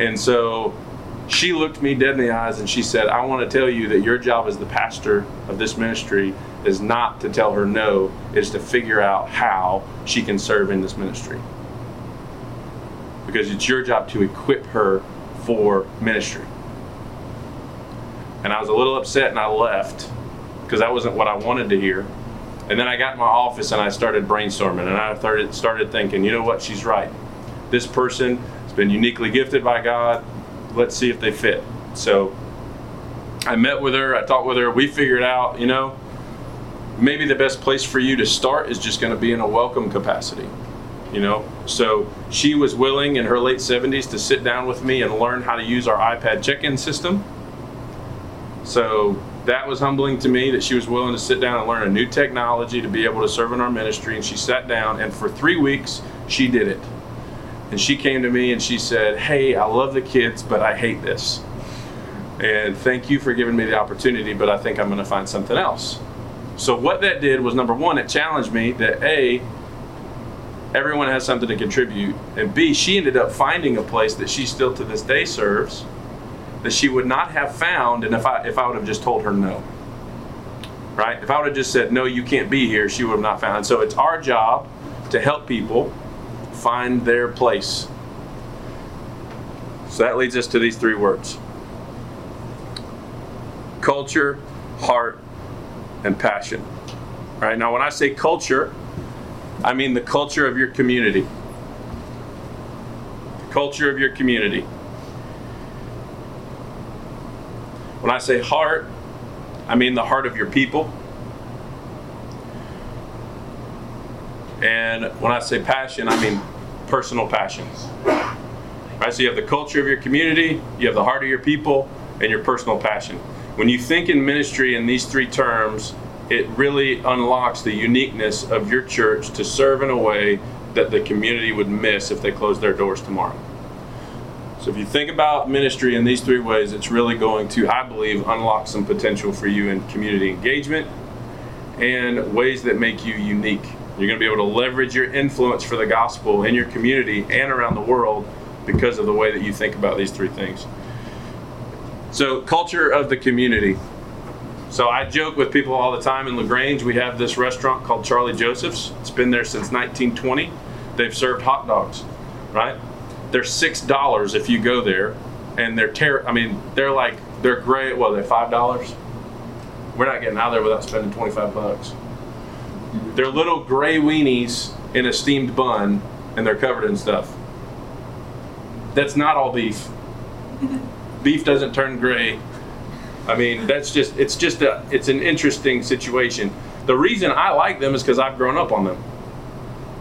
And so she looked me dead in the eyes and she said, I want to tell you that your job as the pastor of this ministry is not to tell her no, is to figure out how she can serve in this ministry. Because it's your job to equip her for ministry. And I was a little upset and I left because that wasn't what I wanted to hear. And then I got in my office and I started brainstorming and I started started thinking, you know what, she's right. This person has been uniquely gifted by God let's see if they fit. So I met with her, I talked with her, we figured out, you know, maybe the best place for you to start is just going to be in a welcome capacity. You know, so she was willing in her late 70s to sit down with me and learn how to use our iPad check in system. So that was humbling to me that she was willing to sit down and learn a new technology to be able to serve in our ministry. And she sat down, and for three weeks, she did it. And she came to me and she said, Hey, I love the kids, but I hate this. And thank you for giving me the opportunity, but I think I'm going to find something else. So, what that did was number one, it challenged me that A, everyone has something to contribute, and B, she ended up finding a place that she still to this day serves that she would not have found and if I if I would have just told her no. Right? If I would have just said no, you can't be here, she would have not found. So it's our job to help people find their place. So that leads us to these three words culture, heart, and passion. All right, now when I say culture, I mean the culture of your community. The culture of your community. When I say heart, I mean the heart of your people. And when I say passion, I mean personal passions. Right? So you have the culture of your community, you have the heart of your people, and your personal passion. When you think in ministry in these three terms, it really unlocks the uniqueness of your church to serve in a way that the community would miss if they closed their doors tomorrow. So if you think about ministry in these three ways, it's really going to, I believe, unlock some potential for you in community engagement and ways that make you unique. You're going to be able to leverage your influence for the gospel in your community and around the world because of the way that you think about these three things. So, culture of the community. So, I joke with people all the time in LaGrange. We have this restaurant called Charlie Joseph's. It's been there since 1920. They've served hot dogs, right? They're six dollars if you go there, and they're ter- I mean, they're like they're great. Well, they're five dollars. We're not getting out there without spending 25 bucks. They're little gray weenies in a steamed bun, and they're covered in stuff. That's not all beef. beef doesn't turn gray. I mean, that's just it's just a it's an interesting situation. The reason I like them is because I've grown up on them.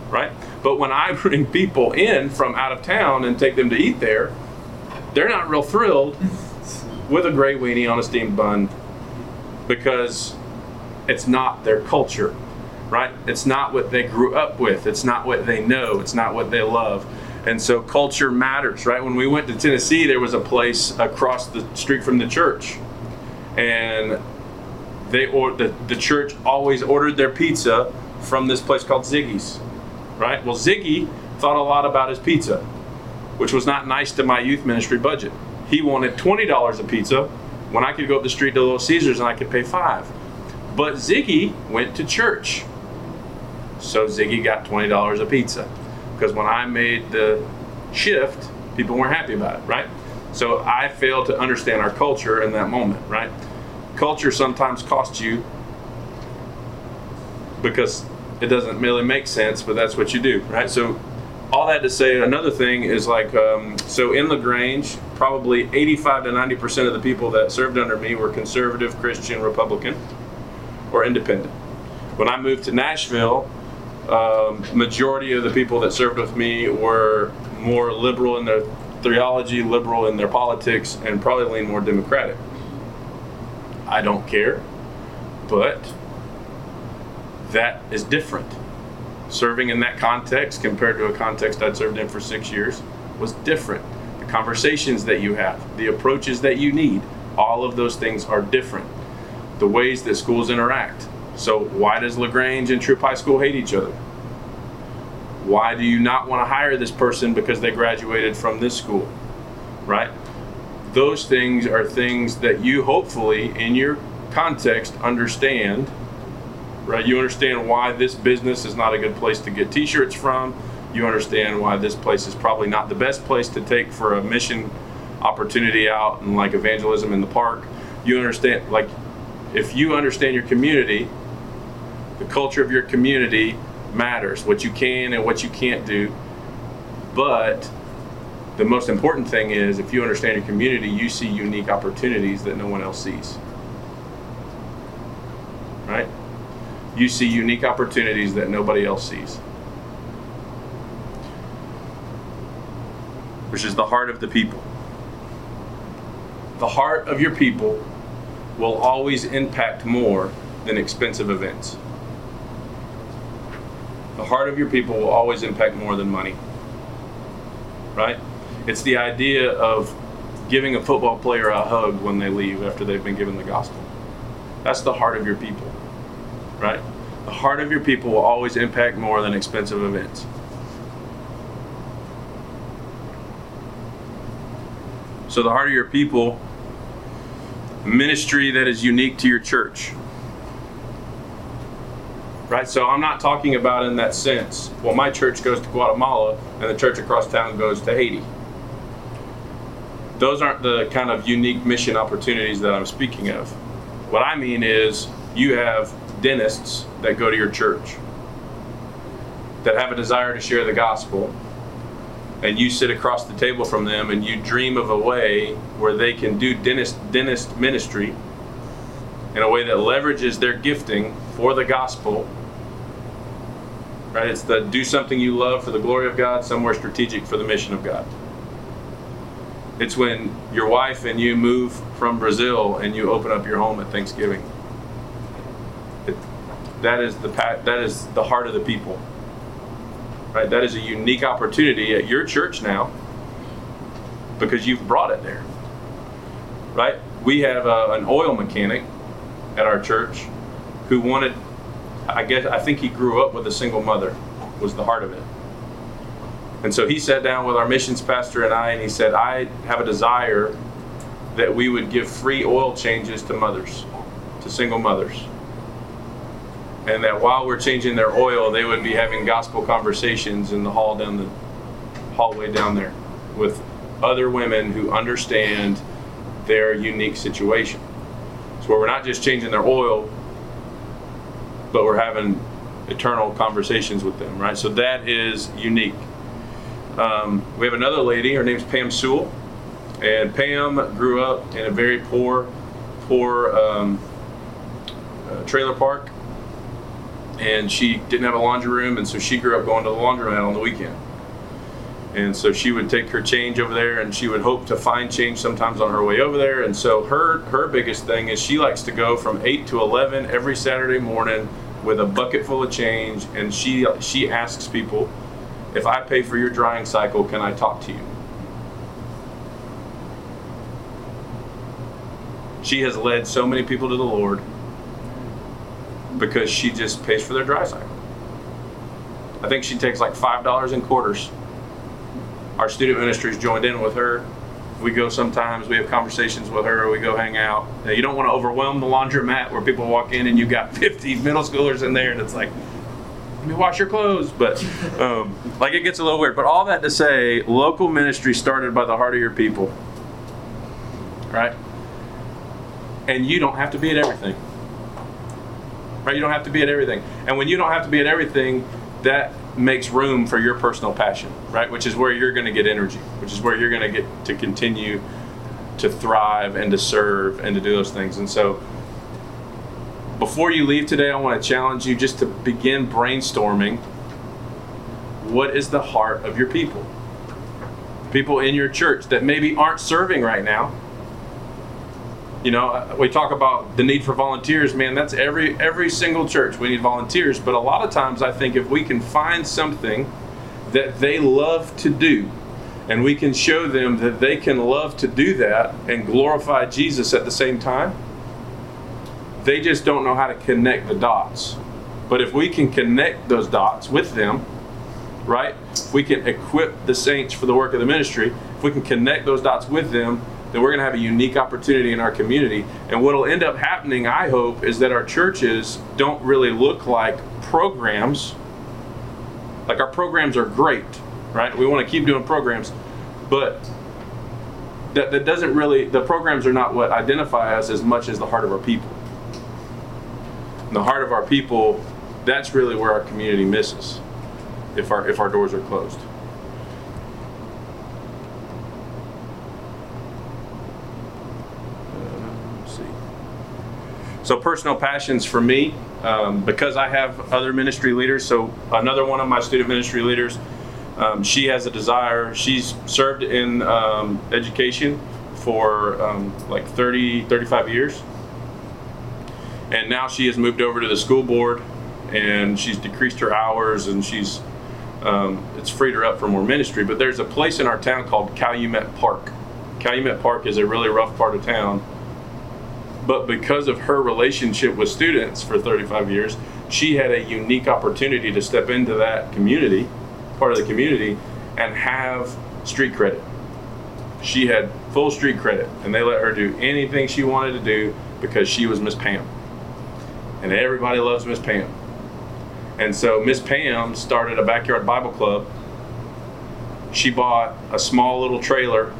Right? But when I bring people in from out of town and take them to eat there, they're not real thrilled with a gray weenie on a steamed bun because it's not their culture, right? It's not what they grew up with. It's not what they know. It's not what they love. And so culture matters, right? When we went to Tennessee, there was a place across the street from the church. And they or the, the church always ordered their pizza from this place called Ziggy's. Right? Well, Ziggy thought a lot about his pizza, which was not nice to my youth ministry budget. He wanted $20 a pizza when I could go up the street to Little Caesars and I could pay five. But Ziggy went to church. So Ziggy got $20 a pizza. Because when I made the shift, people weren't happy about it, right? So I failed to understand our culture in that moment, right? Culture sometimes costs you because it doesn't really make sense, but that's what you do, right? So all that to say, another thing is like, um, so in LaGrange, probably 85 to 90% of the people that served under me were conservative, Christian, Republican, or independent. When I moved to Nashville, um, majority of the people that served with me were more liberal in their theology, liberal in their politics, and probably lean more Democratic. I don't care, but that is different. Serving in that context compared to a context I'd served in for six years was different. The conversations that you have, the approaches that you need, all of those things are different. The ways that schools interact. So, why does LaGrange and Troup High School hate each other? Why do you not want to hire this person because they graduated from this school? Right? Those things are things that you hopefully, in your context, understand. Right? You understand why this business is not a good place to get t shirts from. You understand why this place is probably not the best place to take for a mission opportunity out and like evangelism in the park. You understand, like, if you understand your community, the culture of your community matters, what you can and what you can't do. But the most important thing is if you understand your community, you see unique opportunities that no one else sees. Right? You see unique opportunities that nobody else sees. Which is the heart of the people. The heart of your people will always impact more than expensive events. The heart of your people will always impact more than money. Right? It's the idea of giving a football player a hug when they leave after they've been given the gospel. That's the heart of your people. Right? The heart of your people will always impact more than expensive events. So, the heart of your people, ministry that is unique to your church right? So I'm not talking about in that sense. Well, my church goes to Guatemala and the church across town goes to Haiti. Those aren't the kind of unique mission opportunities that I'm speaking of. What I mean is you have dentists that go to your church that have a desire to share the gospel and you sit across the table from them and you dream of a way where they can do dentist dentist ministry in a way that leverages their gifting for the gospel right? It's the do something you love for the glory of God, somewhere strategic for the mission of God. It's when your wife and you move from Brazil and you open up your home at Thanksgiving. It, that is the that is the heart of the people. Right? That is a unique opportunity at your church now because you've brought it there. Right? We have a, an oil mechanic at our church who wanted I guess I think he grew up with a single mother was the heart of it. And so he sat down with our missions pastor and I and he said, "I have a desire that we would give free oil changes to mothers, to single mothers." and that while we're changing their oil, they would be having gospel conversations in the hall down the hallway down there with other women who understand their unique situation. So where we're not just changing their oil, but we're having eternal conversations with them, right? So that is unique. Um, we have another lady. Her name's Pam Sewell, and Pam grew up in a very poor, poor um, uh, trailer park and she didn't have a laundry room, and so she grew up going to the laundromat on the weekend. And so she would take her change over there, and she would hope to find change sometimes on her way over there. And so her her biggest thing is she likes to go from eight to eleven every Saturday morning with a bucket full of change, and she she asks people, if I pay for your drying cycle, can I talk to you? She has led so many people to the Lord because she just pays for their dry cycle. I think she takes like five dollars in quarters. Our student ministry's joined in with her. We go sometimes. We have conversations with her. We go hang out. Now, you don't want to overwhelm the laundromat where people walk in and you've got 50 middle schoolers in there, and it's like, let me wash your clothes. But um, like it gets a little weird. But all that to say, local ministry started by the heart of your people, right? And you don't have to be at everything right? You don't have to be at everything. And when you don't have to be at everything, that makes room for your personal passion, right? Which is where you're going to get energy, which is where you're going to get to continue to thrive and to serve and to do those things. And so, before you leave today, I want to challenge you just to begin brainstorming what is the heart of your people? People in your church that maybe aren't serving right now, you know uh, we talk about the need for volunteers man that's every every single church we need volunteers. But a lot of times i think if we can find something that they love to do and we can show them that they can love to do that and glorify jesus at the same time they just don't know how to connect the dots. But if we can connect those dots with them right if we can equip the saints for the work of the ministry. If we can connect those dots with them then we're going to have a unique opportunity in our community. And what will end up happening, I hope, is that our churches don't really look like programs. Like our programs are great, right? We want to keep doing programs, but that, that doesn't really, the programs are not what identify us as much as the heart of our people. The heart of our people, that's really where our community misses if our, if our doors are closed. So personal passions for me, um, because I have other ministry leaders. So another one of my student ministry leaders, um, she has a desire. She's served in um, education for um, like 30, 35 years. And now she has moved over to the school board and she's decreased her hours and she's um, it's freed her up for more ministry. But there's a place in our town called Calumet Park. Calumet Park is a really rough part of town but because of her relationship with students for 35 years, she had a unique opportunity to step into that community, part of the community, and have street credit. She had full street credit, and they let her do anything she wanted to do because she was Miss Pam. And everybody loves Miss Pam. And so Miss Pam started a backyard Bible club. She bought a small little trailer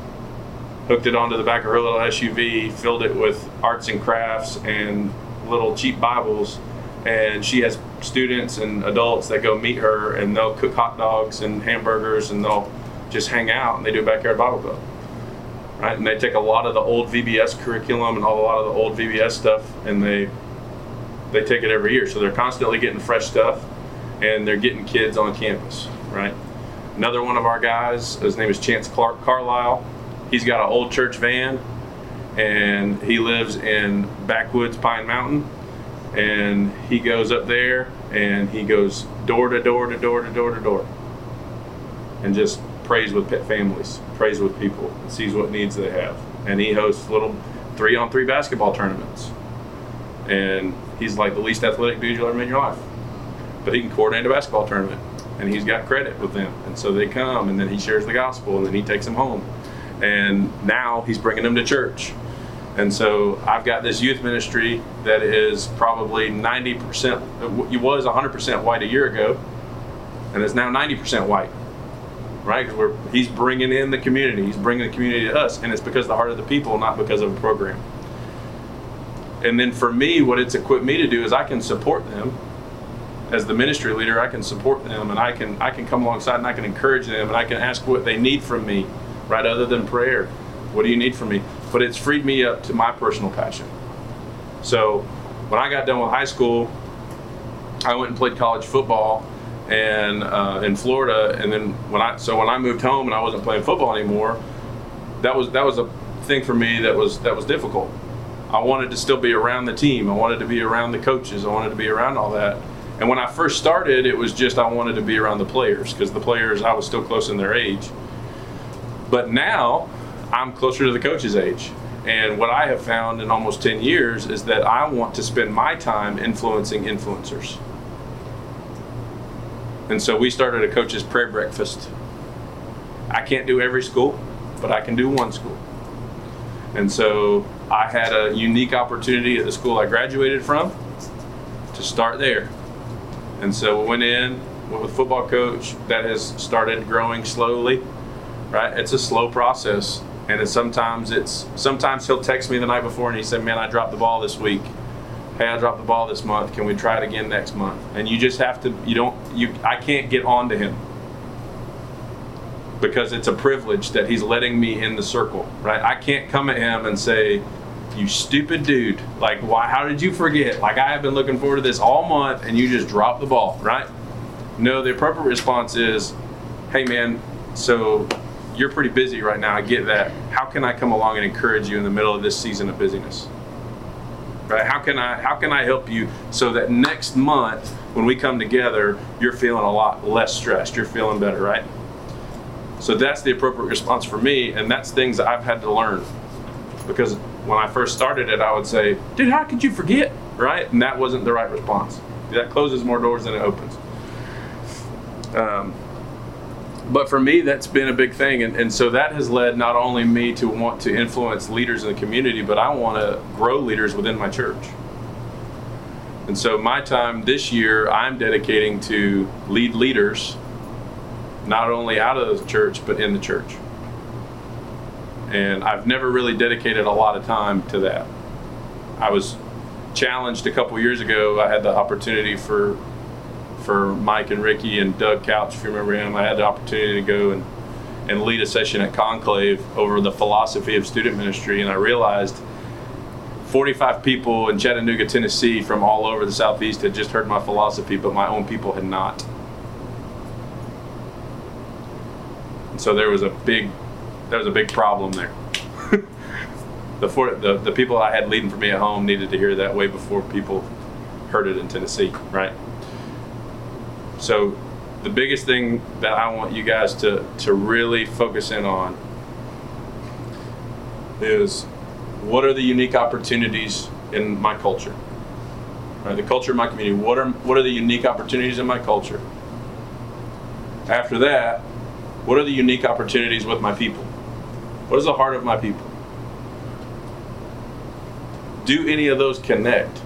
hooked it onto the back of her little SUV, filled it with arts and crafts and little cheap Bibles. And she has students and adults that go meet her and they'll cook hot dogs and hamburgers and they'll just hang out and they do a backyard Bible club. Right? And they take a lot of the old VBS curriculum and all, a lot of the old VBS stuff and they they take it every year. So they're constantly getting fresh stuff and they're getting kids on campus, right? Another one of our guys, his name is Chance Clark Carlisle He's got an old church van, and he lives in backwoods Pine Mountain. and he goes up there and he goes door to door to door to door to door and just prays with pet families, prays with people, and sees what needs they have. And he hosts little three on three basketball tournaments. And he's like the least athletic dude you'll ever meet in your life. But he can coordinate a basketball tournament and he's got credit with them. And so they come and then he shares the gospel and then he takes them home. And now he's bringing them to church. And so I've got this youth ministry that is probably 90%, it was 100% white a year ago, and it's now 90% white, right? Because he's bringing in the community, he's bringing the community to us, and it's because of the heart of the people, not because of a program. And then for me, what it's equipped me to do is I can support them as the ministry leader. I can support them, and I can I can come alongside and I can encourage them, and I can ask what they need from me, right? Other than prayer, what do you need from me? but it's freed me up to my personal passion. So when I got done with high school, I went and played college football and uh, in Florida. And then when I so when I moved home and I wasn't playing football anymore, that was that was a thing for me that was that was difficult. I wanted to still be around the team. I wanted to be around the coaches. I wanted to be around all that. And when I first started, it was just I wanted to be around the players because the players I was still close in their age. But now I'm closer to the coach's age. And what I have found in almost 10 years is that I want to spend my time influencing influencers. And so we started a coach's prayer breakfast. I can't do every school, but I can do one school. And so I had a unique opportunity at the school I graduated from to start there. And so we went in, with a football coach. That has started growing slowly, right? It's a slow process and then sometimes it's sometimes he'll text me the night before and he said, "Man, I dropped the ball this week. Hey, I dropped the ball this month. Can we try it again next month?" And you just have to. You don't. You. I can't get on to him because it's a privilege that he's letting me in the circle. Right. I can't come at him and say, "You stupid dude! Like, why? How did you forget? Like, I have been looking forward to this all month, and you just dropped the ball." Right. No, the appropriate response is, "Hey, man. So you're pretty busy right now. I get that. How can I come along and encourage you in the middle of this season of busyness? Right? How can I how can I help you so that next month when we come together, you're feeling a lot less stressed. You're feeling better, right? So that's the appropriate response for me, and that's things that I've had to learn. Because when I first started it, I would say, "Dude, how could you forget?" Right? And that wasn't the right response. That closes more doors than it opens. Um, but for me, that's been a big thing. And, and so that has led not only me to want to influence leaders in the community, but I want to grow leaders within my church. And so my time this year, I'm dedicating to lead leaders, not only out of the church, but in the church. And I've never really dedicated a lot of time to that. I was challenged a couple years ago. I had the opportunity for for Mike and Ricky and Doug Couch, if you remember him. I had the opportunity to go and, and lead a session at Conclave over the philosophy of student ministry, and I realized 45 people in Chattanooga, Tennessee, from all over the Southeast had just heard my philosophy, but my own people had not. And so there was a big, there was a big problem there. the, four, the the people I had leading for me at home needed to hear that way before people heard it in Tennessee, right? So the biggest thing that I want you guys to, to really focus in on is what are the unique opportunities in my culture? Right, the culture of my community. What are what are the unique opportunities in my culture? After that, what are the unique opportunities with my people? What is the heart of my people? Do any of those connect?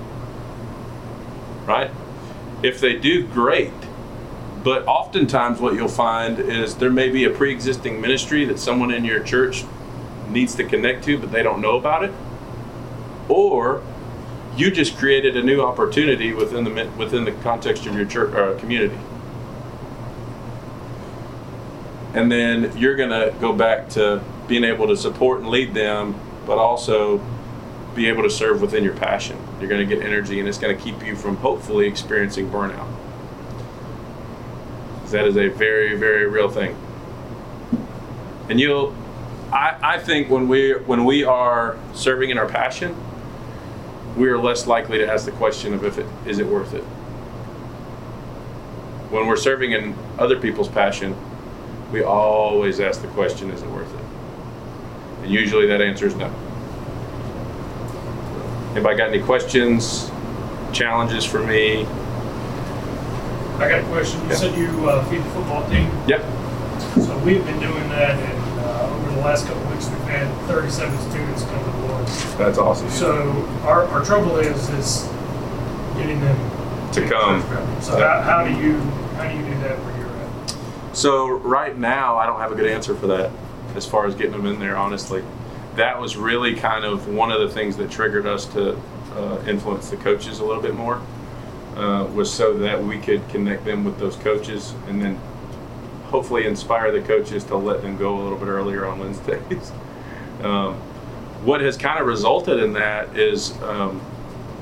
Right? If they do, great. But oftentimes, what you'll find is there may be a pre existing ministry that someone in your church needs to connect to, but they don't know about it. Or you just created a new opportunity within the within the context of your church uh, community. And then you're going to go back to being able to support and lead them, but also be able to serve within your passion. You're going to get energy, and it's going to keep you from hopefully experiencing burnout. That is a very, very real thing. And you'll, I, I think when we when we are serving in our passion, we are less likely to ask the question of if it is it worth it. When we're serving in other people's passion, we always ask the question, is it worth it? And usually that answer is no. Anybody got any questions, challenges for me? I got a question. You Yeah. said you uh, feed the football team. Yep. So we've been doing that, and uh, over the last couple weeks, we've had 37 students come to the Lord. That's awesome. So our, our trouble is is getting them To come. So how, how do you how do you do that where you're at? So right now, I don't have a good answer for that as far as getting them in there. Honestly, that was really kind of one of the things that triggered us to uh, influence the coaches a little bit more. Uh, was so that we could connect them with those coaches and then hopefully inspire the coaches to let them go a little bit earlier on Wednesdays. um, what has kind of resulted in that is um,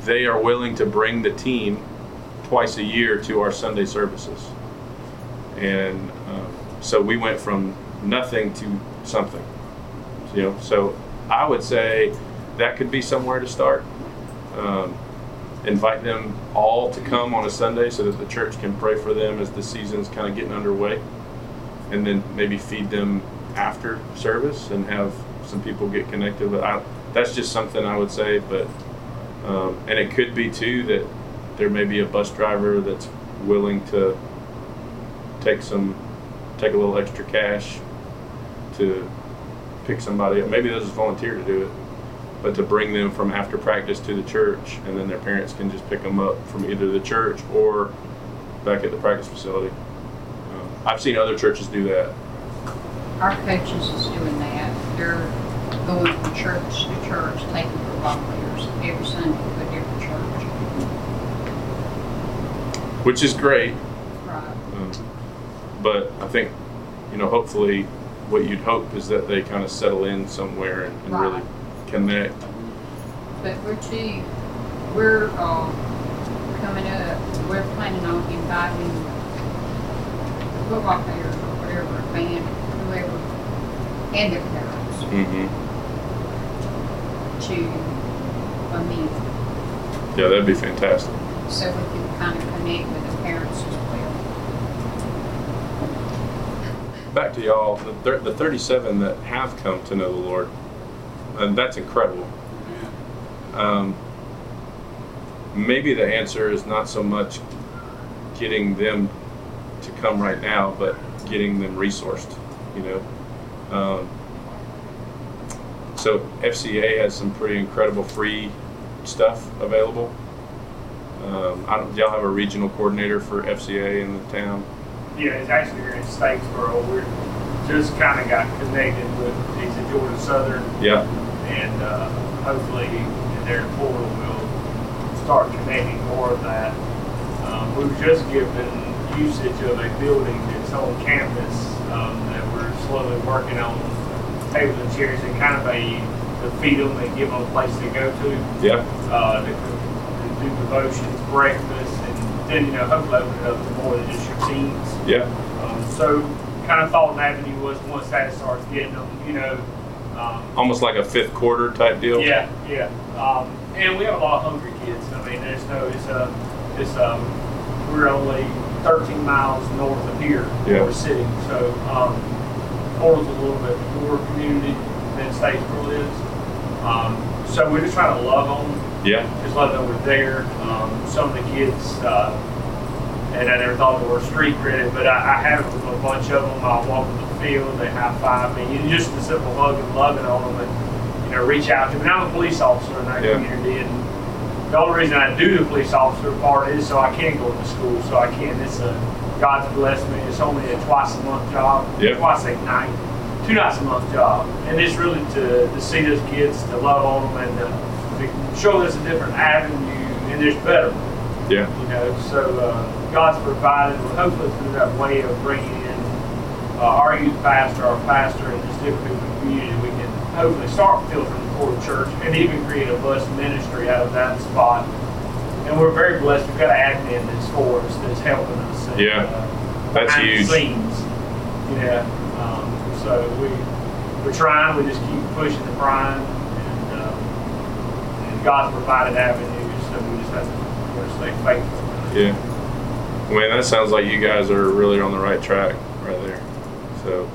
they are willing to bring the team twice a year to our Sunday services. And um, so we went from nothing to something. You know, so I would say that could be somewhere to start. Um, invite them all to come on a Sunday so that the church can pray for them as the season's kind of getting underway, and then maybe feed them after service and have some people get connected. But I, that's just something I would say. But um, and it could be too that there may be a bus driver that's willing to take some take a little extra cash to pick somebody up. Maybe they'll just volunteer to do it, but to bring them from after practice to the church, and then their parents can just pick them up from either the church or back at the practice facility. Um, I've seen other churches do that. Our coaches is doing that. They're going from church to church, taking football players every Sunday to a different church. which is great. Right. Um, but I think, you know, hopefully, what you'd hope is that they kind of settle in somewhere and, and really Right. Connect. But we're too, we're, uh, coming up, we're planning on inviting football players or whatever, band, whoever, and their parents Mm-hmm. to a meeting. Yeah, that'd be fantastic. So we can kind of connect with the parents as well. Back to y'all, the, the 37 that have come to know the Lord, and that's incredible. Um, maybe the answer is not so much getting them to come right now, but getting them resourced, you know. Um, so FCA has some pretty incredible free stuff available. Um, I don't, y'all have a regional coordinator for FCA in the town? Yeah, it's actually here in Statesboro. We're just kind of got connected with these at Georgia Southern, Yeah. And uh, hopefully in their portal we'll start connecting more of that. Um, we've just given usage of a building that's on campus um, that we're slowly working on tables and chairs and kind of a to feed them and give them a place to go to Yeah. uh, to, to do devotions, breakfast, and then you know hopefully open it up to more than just your teens. Yeah. Um, so kind of thought an avenue was once that starts getting them, you know. Um, Almost like a fifth quarter type deal. yeah, yeah. Um, and we have a lot of hungry kids. I mean, there's no, it's a, it's um, we're only 13 miles north of here where Yeah. we're sitting. So um, Portal's a little bit more community than Statesboro is. Um, so we're just trying to love on them Yeah. just let them know we're there. Um, some of the kids, uh, and I never thought they were street credit, but I, I have a bunch of them. I'll walk in the field, they high five me, and just the simple hug and loving on them, and you know, reach out to them. And I'm a police officer in that Yeah. community, and the only reason I do the police officer part is so I can go to school, so I can. It's a God's blessed me. It's only a twice a month job, Yeah. twice a night, two nights a month job, and it's really to, to see those kids, to love on them, and to, to show us a different avenue, and there's better. Yeah. You know, so uh, God's provided, hopefully through that way of bringing in uh, our youth pastor, our pastor, and just different people in the community, we can hopefully start filtering for the church and even create a bus ministry out of that spot. And we're very blessed. We've got an admin that's for us, that's helping us. and, Yeah. uh, That's behind the huge. Scenes. Yeah. Um, so we we're trying. We just keep pushing the prime, and, um, and God's provided avenues, so we just have to you know, stay faithful. Yeah. Man, that sounds like you guys are really on the right track. So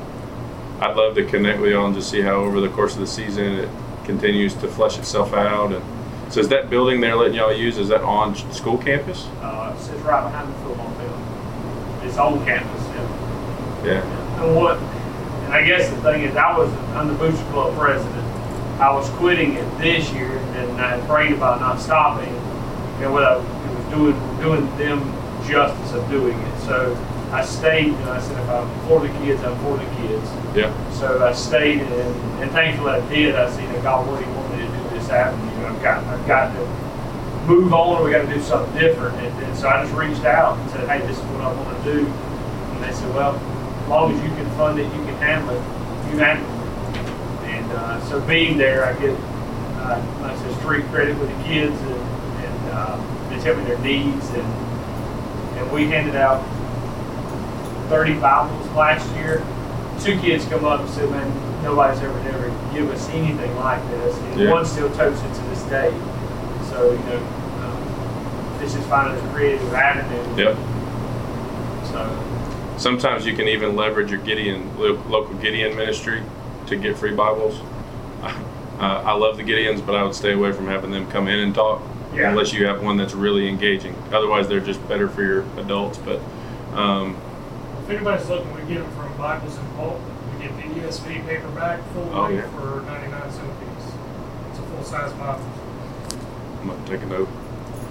I'd love to connect with y'all and just see how over the course of the season it continues to flesh itself out. And so is that building they're letting y'all use, is that on school campus? Uh, it sits right behind the football field. It's on campus. Yeah. Yeah. And what? And I guess the thing is, I was I'm the Booster Club president. I was quitting it this year, and I prayed about not stopping. And what I it was doing doing them justice of doing it. So I stayed, and I said, if I'm for the kids, I'm for the kids. Yeah. So I stayed, and, and thankfully I did. I seen that God really wanted me to do this avenue. I've got, I've got to move on, or we got to do something different. And, and so I just reached out and said, hey, this is what I want to do. And they said, well, as long as you can fund it, you can handle it, you handle it. And uh, so being there, I get, uh, like I said, street credit with the kids, and, and uh, they tell me their needs, and and we handed out 30 Bibles last year. Two kids come up and said, man, nobody's ever ever give us anything like this. And Yeah. one still totes it to this day. So, you know, um, this is finding a creative avenue. Yep. So, Sometimes you can even leverage your Gideon local Gideon ministry to get free Bibles. Uh, I love the Gideons, but I would stay away from having them come in and talk Yeah. unless you have one that's really engaging. Otherwise, they're just better for your adults. But um, If anybody's looking, we get them from Bibles in bulk. We get the ESV paperback full Oh, length yeah. for 99 cent a piece. It's a full size Bible. I'm gonna take a note.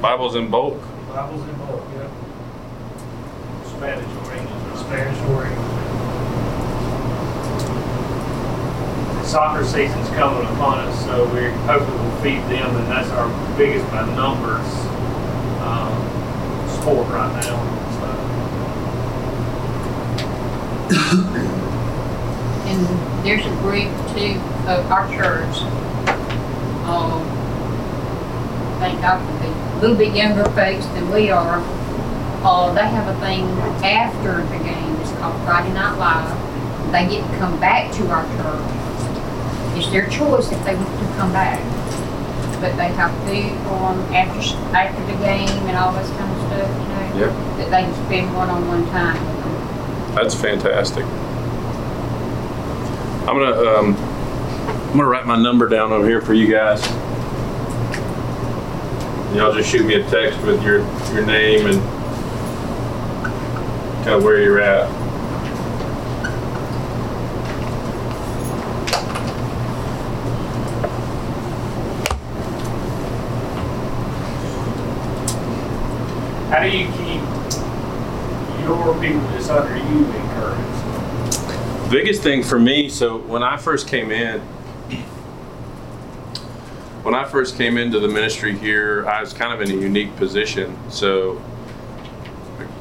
Bibles in bulk. Bibles in bulk, yeah. Spanish or English. Spanish or English. Soccer season's coming upon us, so we're hopefully we'll feed them, and that's our biggest by numbers um, sport right now. And there's a group too of our church. Um, thank God for the a little bit younger folks than we are. Uh, they have a thing after the game. It's called Friday Night Live. They get to come back to our church. It's their choice if they want to come back. But they have food for them after after the game and all this kind of stuff, you know. Yeah. That they can spend one-on-one time with them. That's fantastic. I'm gonna um, I'm gonna write my number down over here for you guys. Y'all just shoot me a text with your your name and kind of where you're at. How do you keep your people that's under you encouraged? Biggest thing for me so when i first came in when i first came into the ministry here i was kind of in a unique position. So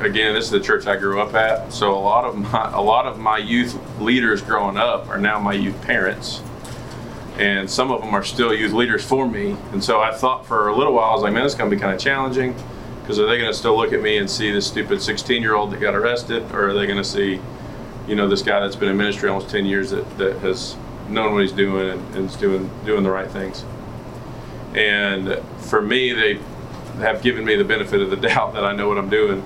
again this is the church i grew up at. So a lot of my a lot of my youth leaders growing up are now my youth parents. And some of them are still youth leaders for me. And so i thought for a little while i was like man is going to be kind of challenging because are they going to still look at me and see this stupid 16 year old that got arrested or are they going to see you know, this guy that's been in ministry almost 10 years that, that has known what he's doing and, and is doing, doing the right things. And for me, they have given me the benefit of the doubt that I know what I'm doing.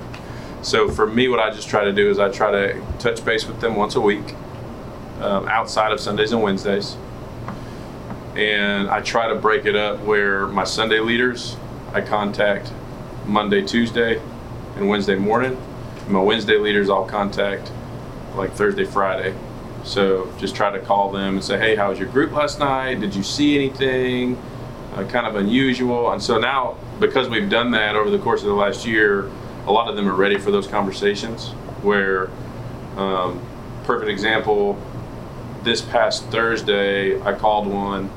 So for me, what I just try to do is I try to touch base with them once a week um, outside of Sundays and Wednesdays. And I try to break it up where my Sunday leaders I contact Monday, Tuesday, and Wednesday morning. My Wednesday leaders I'll contact like Thursday, Friday. So just try to call them and say, hey, how was your group last night? Did you see anything uh, kind of unusual? And so now, because we've done that over the course of the last year, a lot of them are ready for those conversations. Where, um, perfect example, this past Thursday, I called one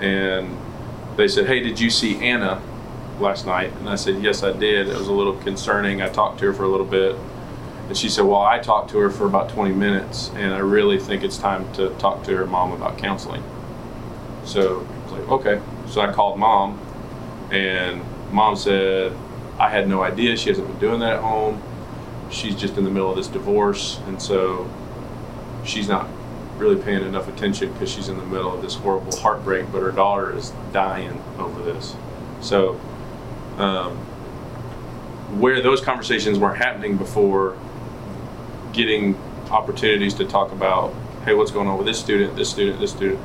and they said, hey, did you see Anna last night? And I said, yes, I did. It was a little concerning. I talked to her for a little bit. And she said, Well, I talked to her for about 20 minutes, and I really think it's time to talk to her mom about counseling. So I was like, Okay. So I called mom, and mom said, I had no idea. She hasn't been doing that at home. She's just in the middle of this divorce, and so she's not really paying enough attention because she's in the middle of this horrible heartbreak, but her daughter is dying over this. So, um, where those conversations weren't happening before, getting opportunities to talk about, hey, what's going on with this student, this student, this student.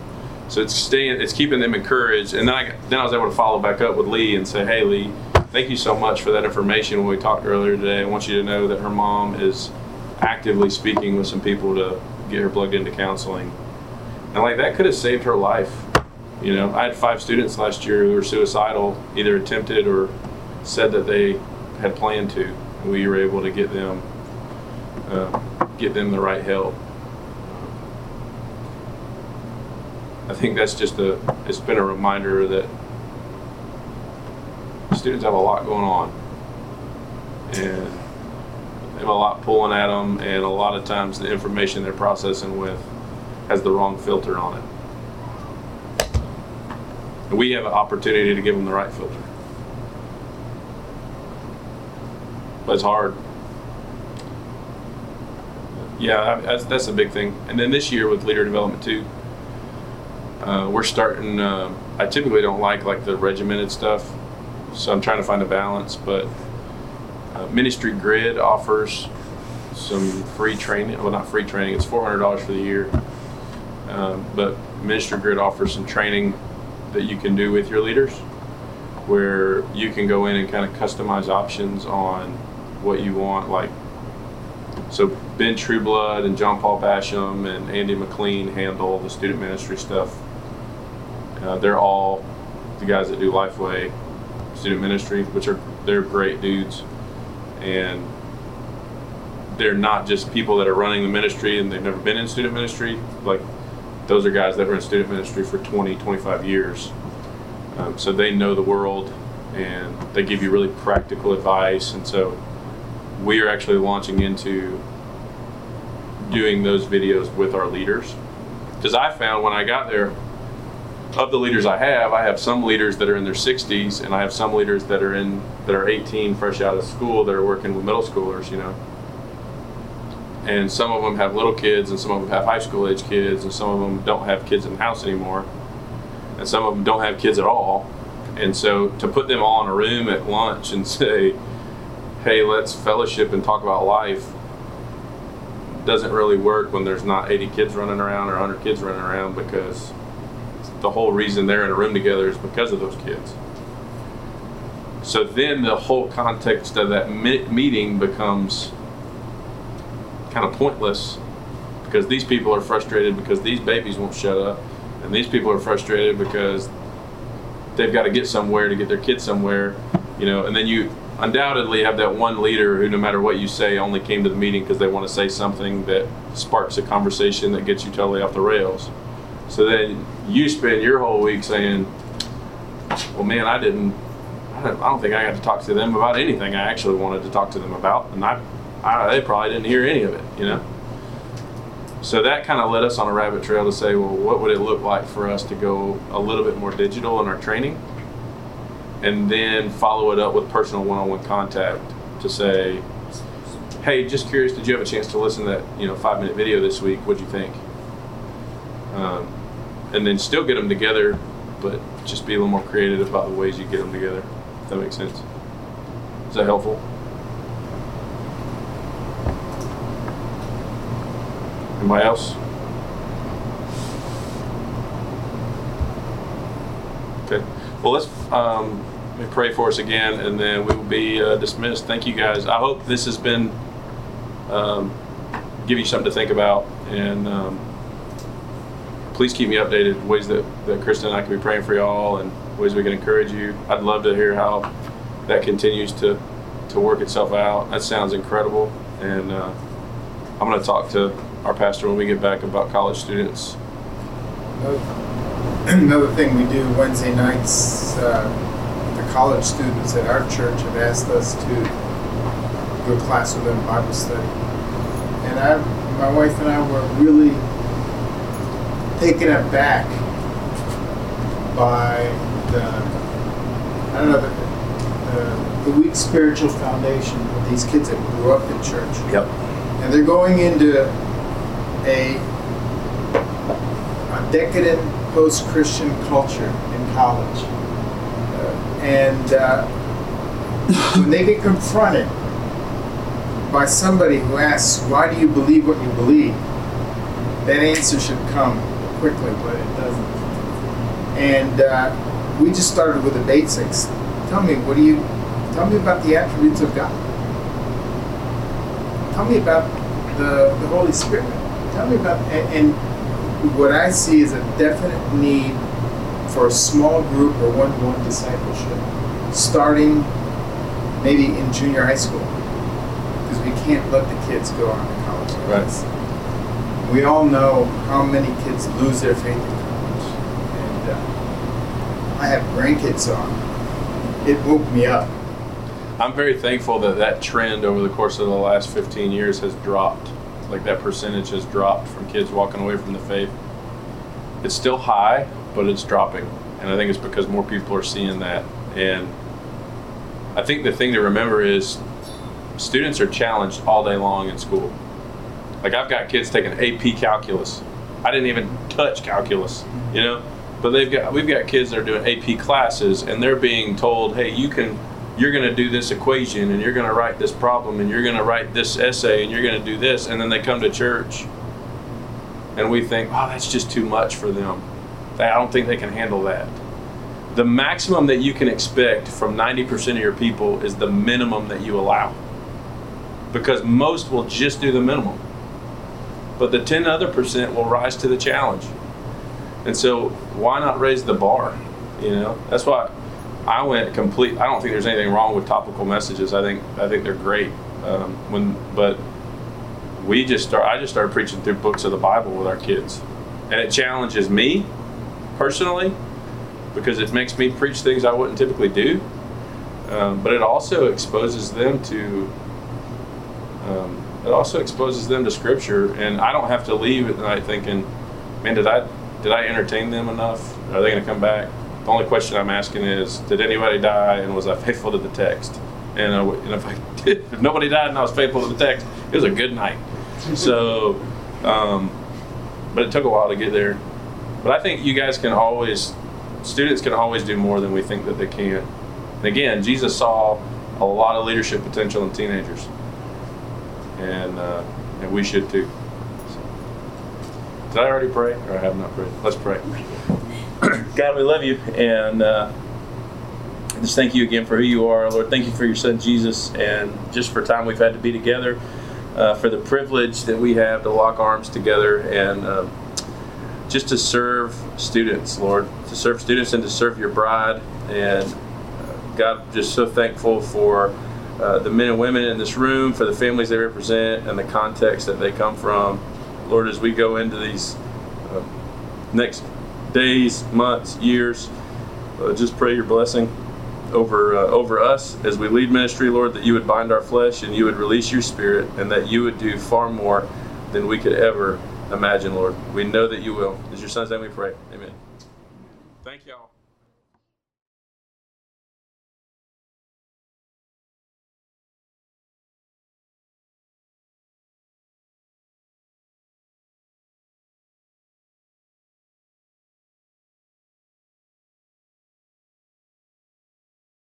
So it's staying, it's keeping them encouraged. And then I, then I was able to follow back up with Lee and say, hey, Lee, thank you so much for that information when we talked earlier today. I want you to know that her mom is actively speaking with some people to get her plugged into counseling. And like that could have saved her life. You know, I had five students last year who were suicidal, either attempted or said that they had planned to. We were able to get them, uh, get them the right help. I think that's just a, it's been a reminder that students have a lot going on. And they have a lot pulling at them, and a lot of times the information they're processing with has the wrong filter on it. And we have an opportunity to give them the right filter. But it's hard. Yeah, that's, that's a big thing. And then this year with leader development too, uh, we're starting. Uh, I typically don't like like the regimented stuff, so I'm trying to find a balance. But uh, Ministry Grid offers some free training. Well, not free training. It's four hundred dollars for the year. Um, but Ministry Grid offers some training that you can do with your leaders, where you can go in and kind of customize options on what you want. Like, so Ben Trueblood and John Paul Basham and Andy McLean handle the student ministry stuff. Uh, they're all the guys that do Lifeway student ministry, which are they're great dudes, and they're not just people that are running the ministry and they've never been in student ministry. Like those are guys that were in student ministry for 20, 25 years. Um, so they know the world and they give you really practical advice. And so we are actually launching into doing those videos with our leaders. Because I found when I got there, of the leaders I have, I have some leaders that are in their 60s, and I have some leaders that are in that are 18, fresh out of school, that are working with middle schoolers. You know, and some of them have little kids, and some of them have high school age kids, and some of them don't have kids in the house anymore, and some of them don't have kids at all. And so to put them all in a room at lunch and say, "Hey, let's fellowship and talk about life," doesn't really work when there's not 80 kids running around or 100 kids running around because the whole reason they're in a room together is because of those kids. So then the whole context of that meeting becomes kind of pointless because these people are frustrated because these babies won't shut up, and these people are frustrated because they've got to get somewhere to get their kids somewhere, you know. And then you undoubtedly have that one leader who, no matter what you say, only came to the meeting because they want to say something that sparks a conversation that gets you totally off the rails. So then you spend your whole week saying, "Well, man, I didn't. I don't think I got to talk to them about anything I actually wanted to talk to them about, and I, I they probably didn't hear any of it, you know." So that kind of led us on a rabbit trail to say, well, what would it look like for us to go a little bit more digital in our training, and then follow it up with personal one-on-one contact to say, "Hey, just curious, did you have a chance to listen to that, you know, five-minute video this week? What'd you think?" Um, and then still get them together, but just be a little more creative about the ways you get them together. If that makes sense. Is that helpful? Anybody else? Okay. Well, let's um, me pray for us again, and then we will be uh, dismissed. Thank you, guys. I hope this has been um, give you something to think about, and um, please keep me updated ways that, that Kristen and I can be praying for y'all, and ways we can encourage you. I'd love to hear how that continues to to work itself out. That sounds incredible, and uh, I'm going to talk to our pastor when we get back about college students. Another thing we do Wednesday nights, uh, college students at our church have asked us to do a class with them Bible study, and I, my wife and I were really taken aback by the I don't know the, the, the weak spiritual foundation of these kids that grew up in church. Yep. And they're going into a, a decadent post-Christian culture in college. And uh, when they get confronted by somebody who asks, Why do you believe what you believe? that answer should come quickly, but it doesn't. And uh, we just started with the basics. Tell me, what do you, tell me about the attributes of God. Tell me about the, the Holy Spirit. Tell me about, and, and what I see is a definite need for a small group or one-to-one discipleship, starting maybe in junior high school, because we can't let the kids go on to college. Right. We all know how many kids lose their faith in college, and uh, I have grandkids, on. it woke me up. I'm very thankful that that trend over the course of the last 15 years has dropped. Like that percentage has dropped from kids walking away from the faith. It's still high, but it's dropping. And I think it's because more people are seeing that. And I think the thing to remember is students are challenged all day long in school. Like I've got kids taking AP calculus. I didn't even touch calculus, you know? But they've got we've got kids that are doing AP classes and they're being told, "Hey, you can you're going to do this equation and you're going to write this problem and you're going to write this essay and you're going to do this." And then they come to church and we think, "Oh, that's just too much for them." I don't think they can handle that. The maximum that you can expect from 90% of your people is the minimum that you allow. Because most will just do the minimum. But the 10 other percent will rise to the challenge. And so why not raise the bar? You know, that's why I went complete. I don't think there's anything wrong with topical messages. I think I think they're great. Um, when but we just start. I just started preaching through books of the Bible with our kids, and it challenges me personally because it makes me preach things I wouldn't typically do. Um, but it also exposes them to. Um, it also exposes them to Scripture, and I don't have to leave at night thinking, "Man, did I did I entertain them enough? Are they going to come back?" The only question I'm asking is, "Did anybody die, and was I faithful to the text?" And, uh, and if I did, if nobody died and I was faithful to the text, it was a good night. So, um, but it took a while to get there. But I think you guys can always, students can always do more than we think that they can. And again, Jesus saw a lot of leadership potential in teenagers, and uh, and we should too. So, did I already pray, or I have not prayed? Let's pray. God, we love you, and uh, just thank you again for who you are, Lord. Thank you for your Son Jesus, and just for time we've had to be together, uh, for the privilege that we have to lock arms together, and uh, just to serve students, Lord, to serve students and to serve your bride, and uh, God, just so thankful for. Uh, the men and women in this room, for the families they represent, and the context that they come from. Lord, as we go into these uh, next days, months, years, uh, just pray your blessing over uh, over us as we lead ministry, Lord, that you would bind our flesh and you would release your spirit, and that you would do far more than we could ever imagine, Lord. We know that you will. In your son's name we pray. Amen. Thank y'all.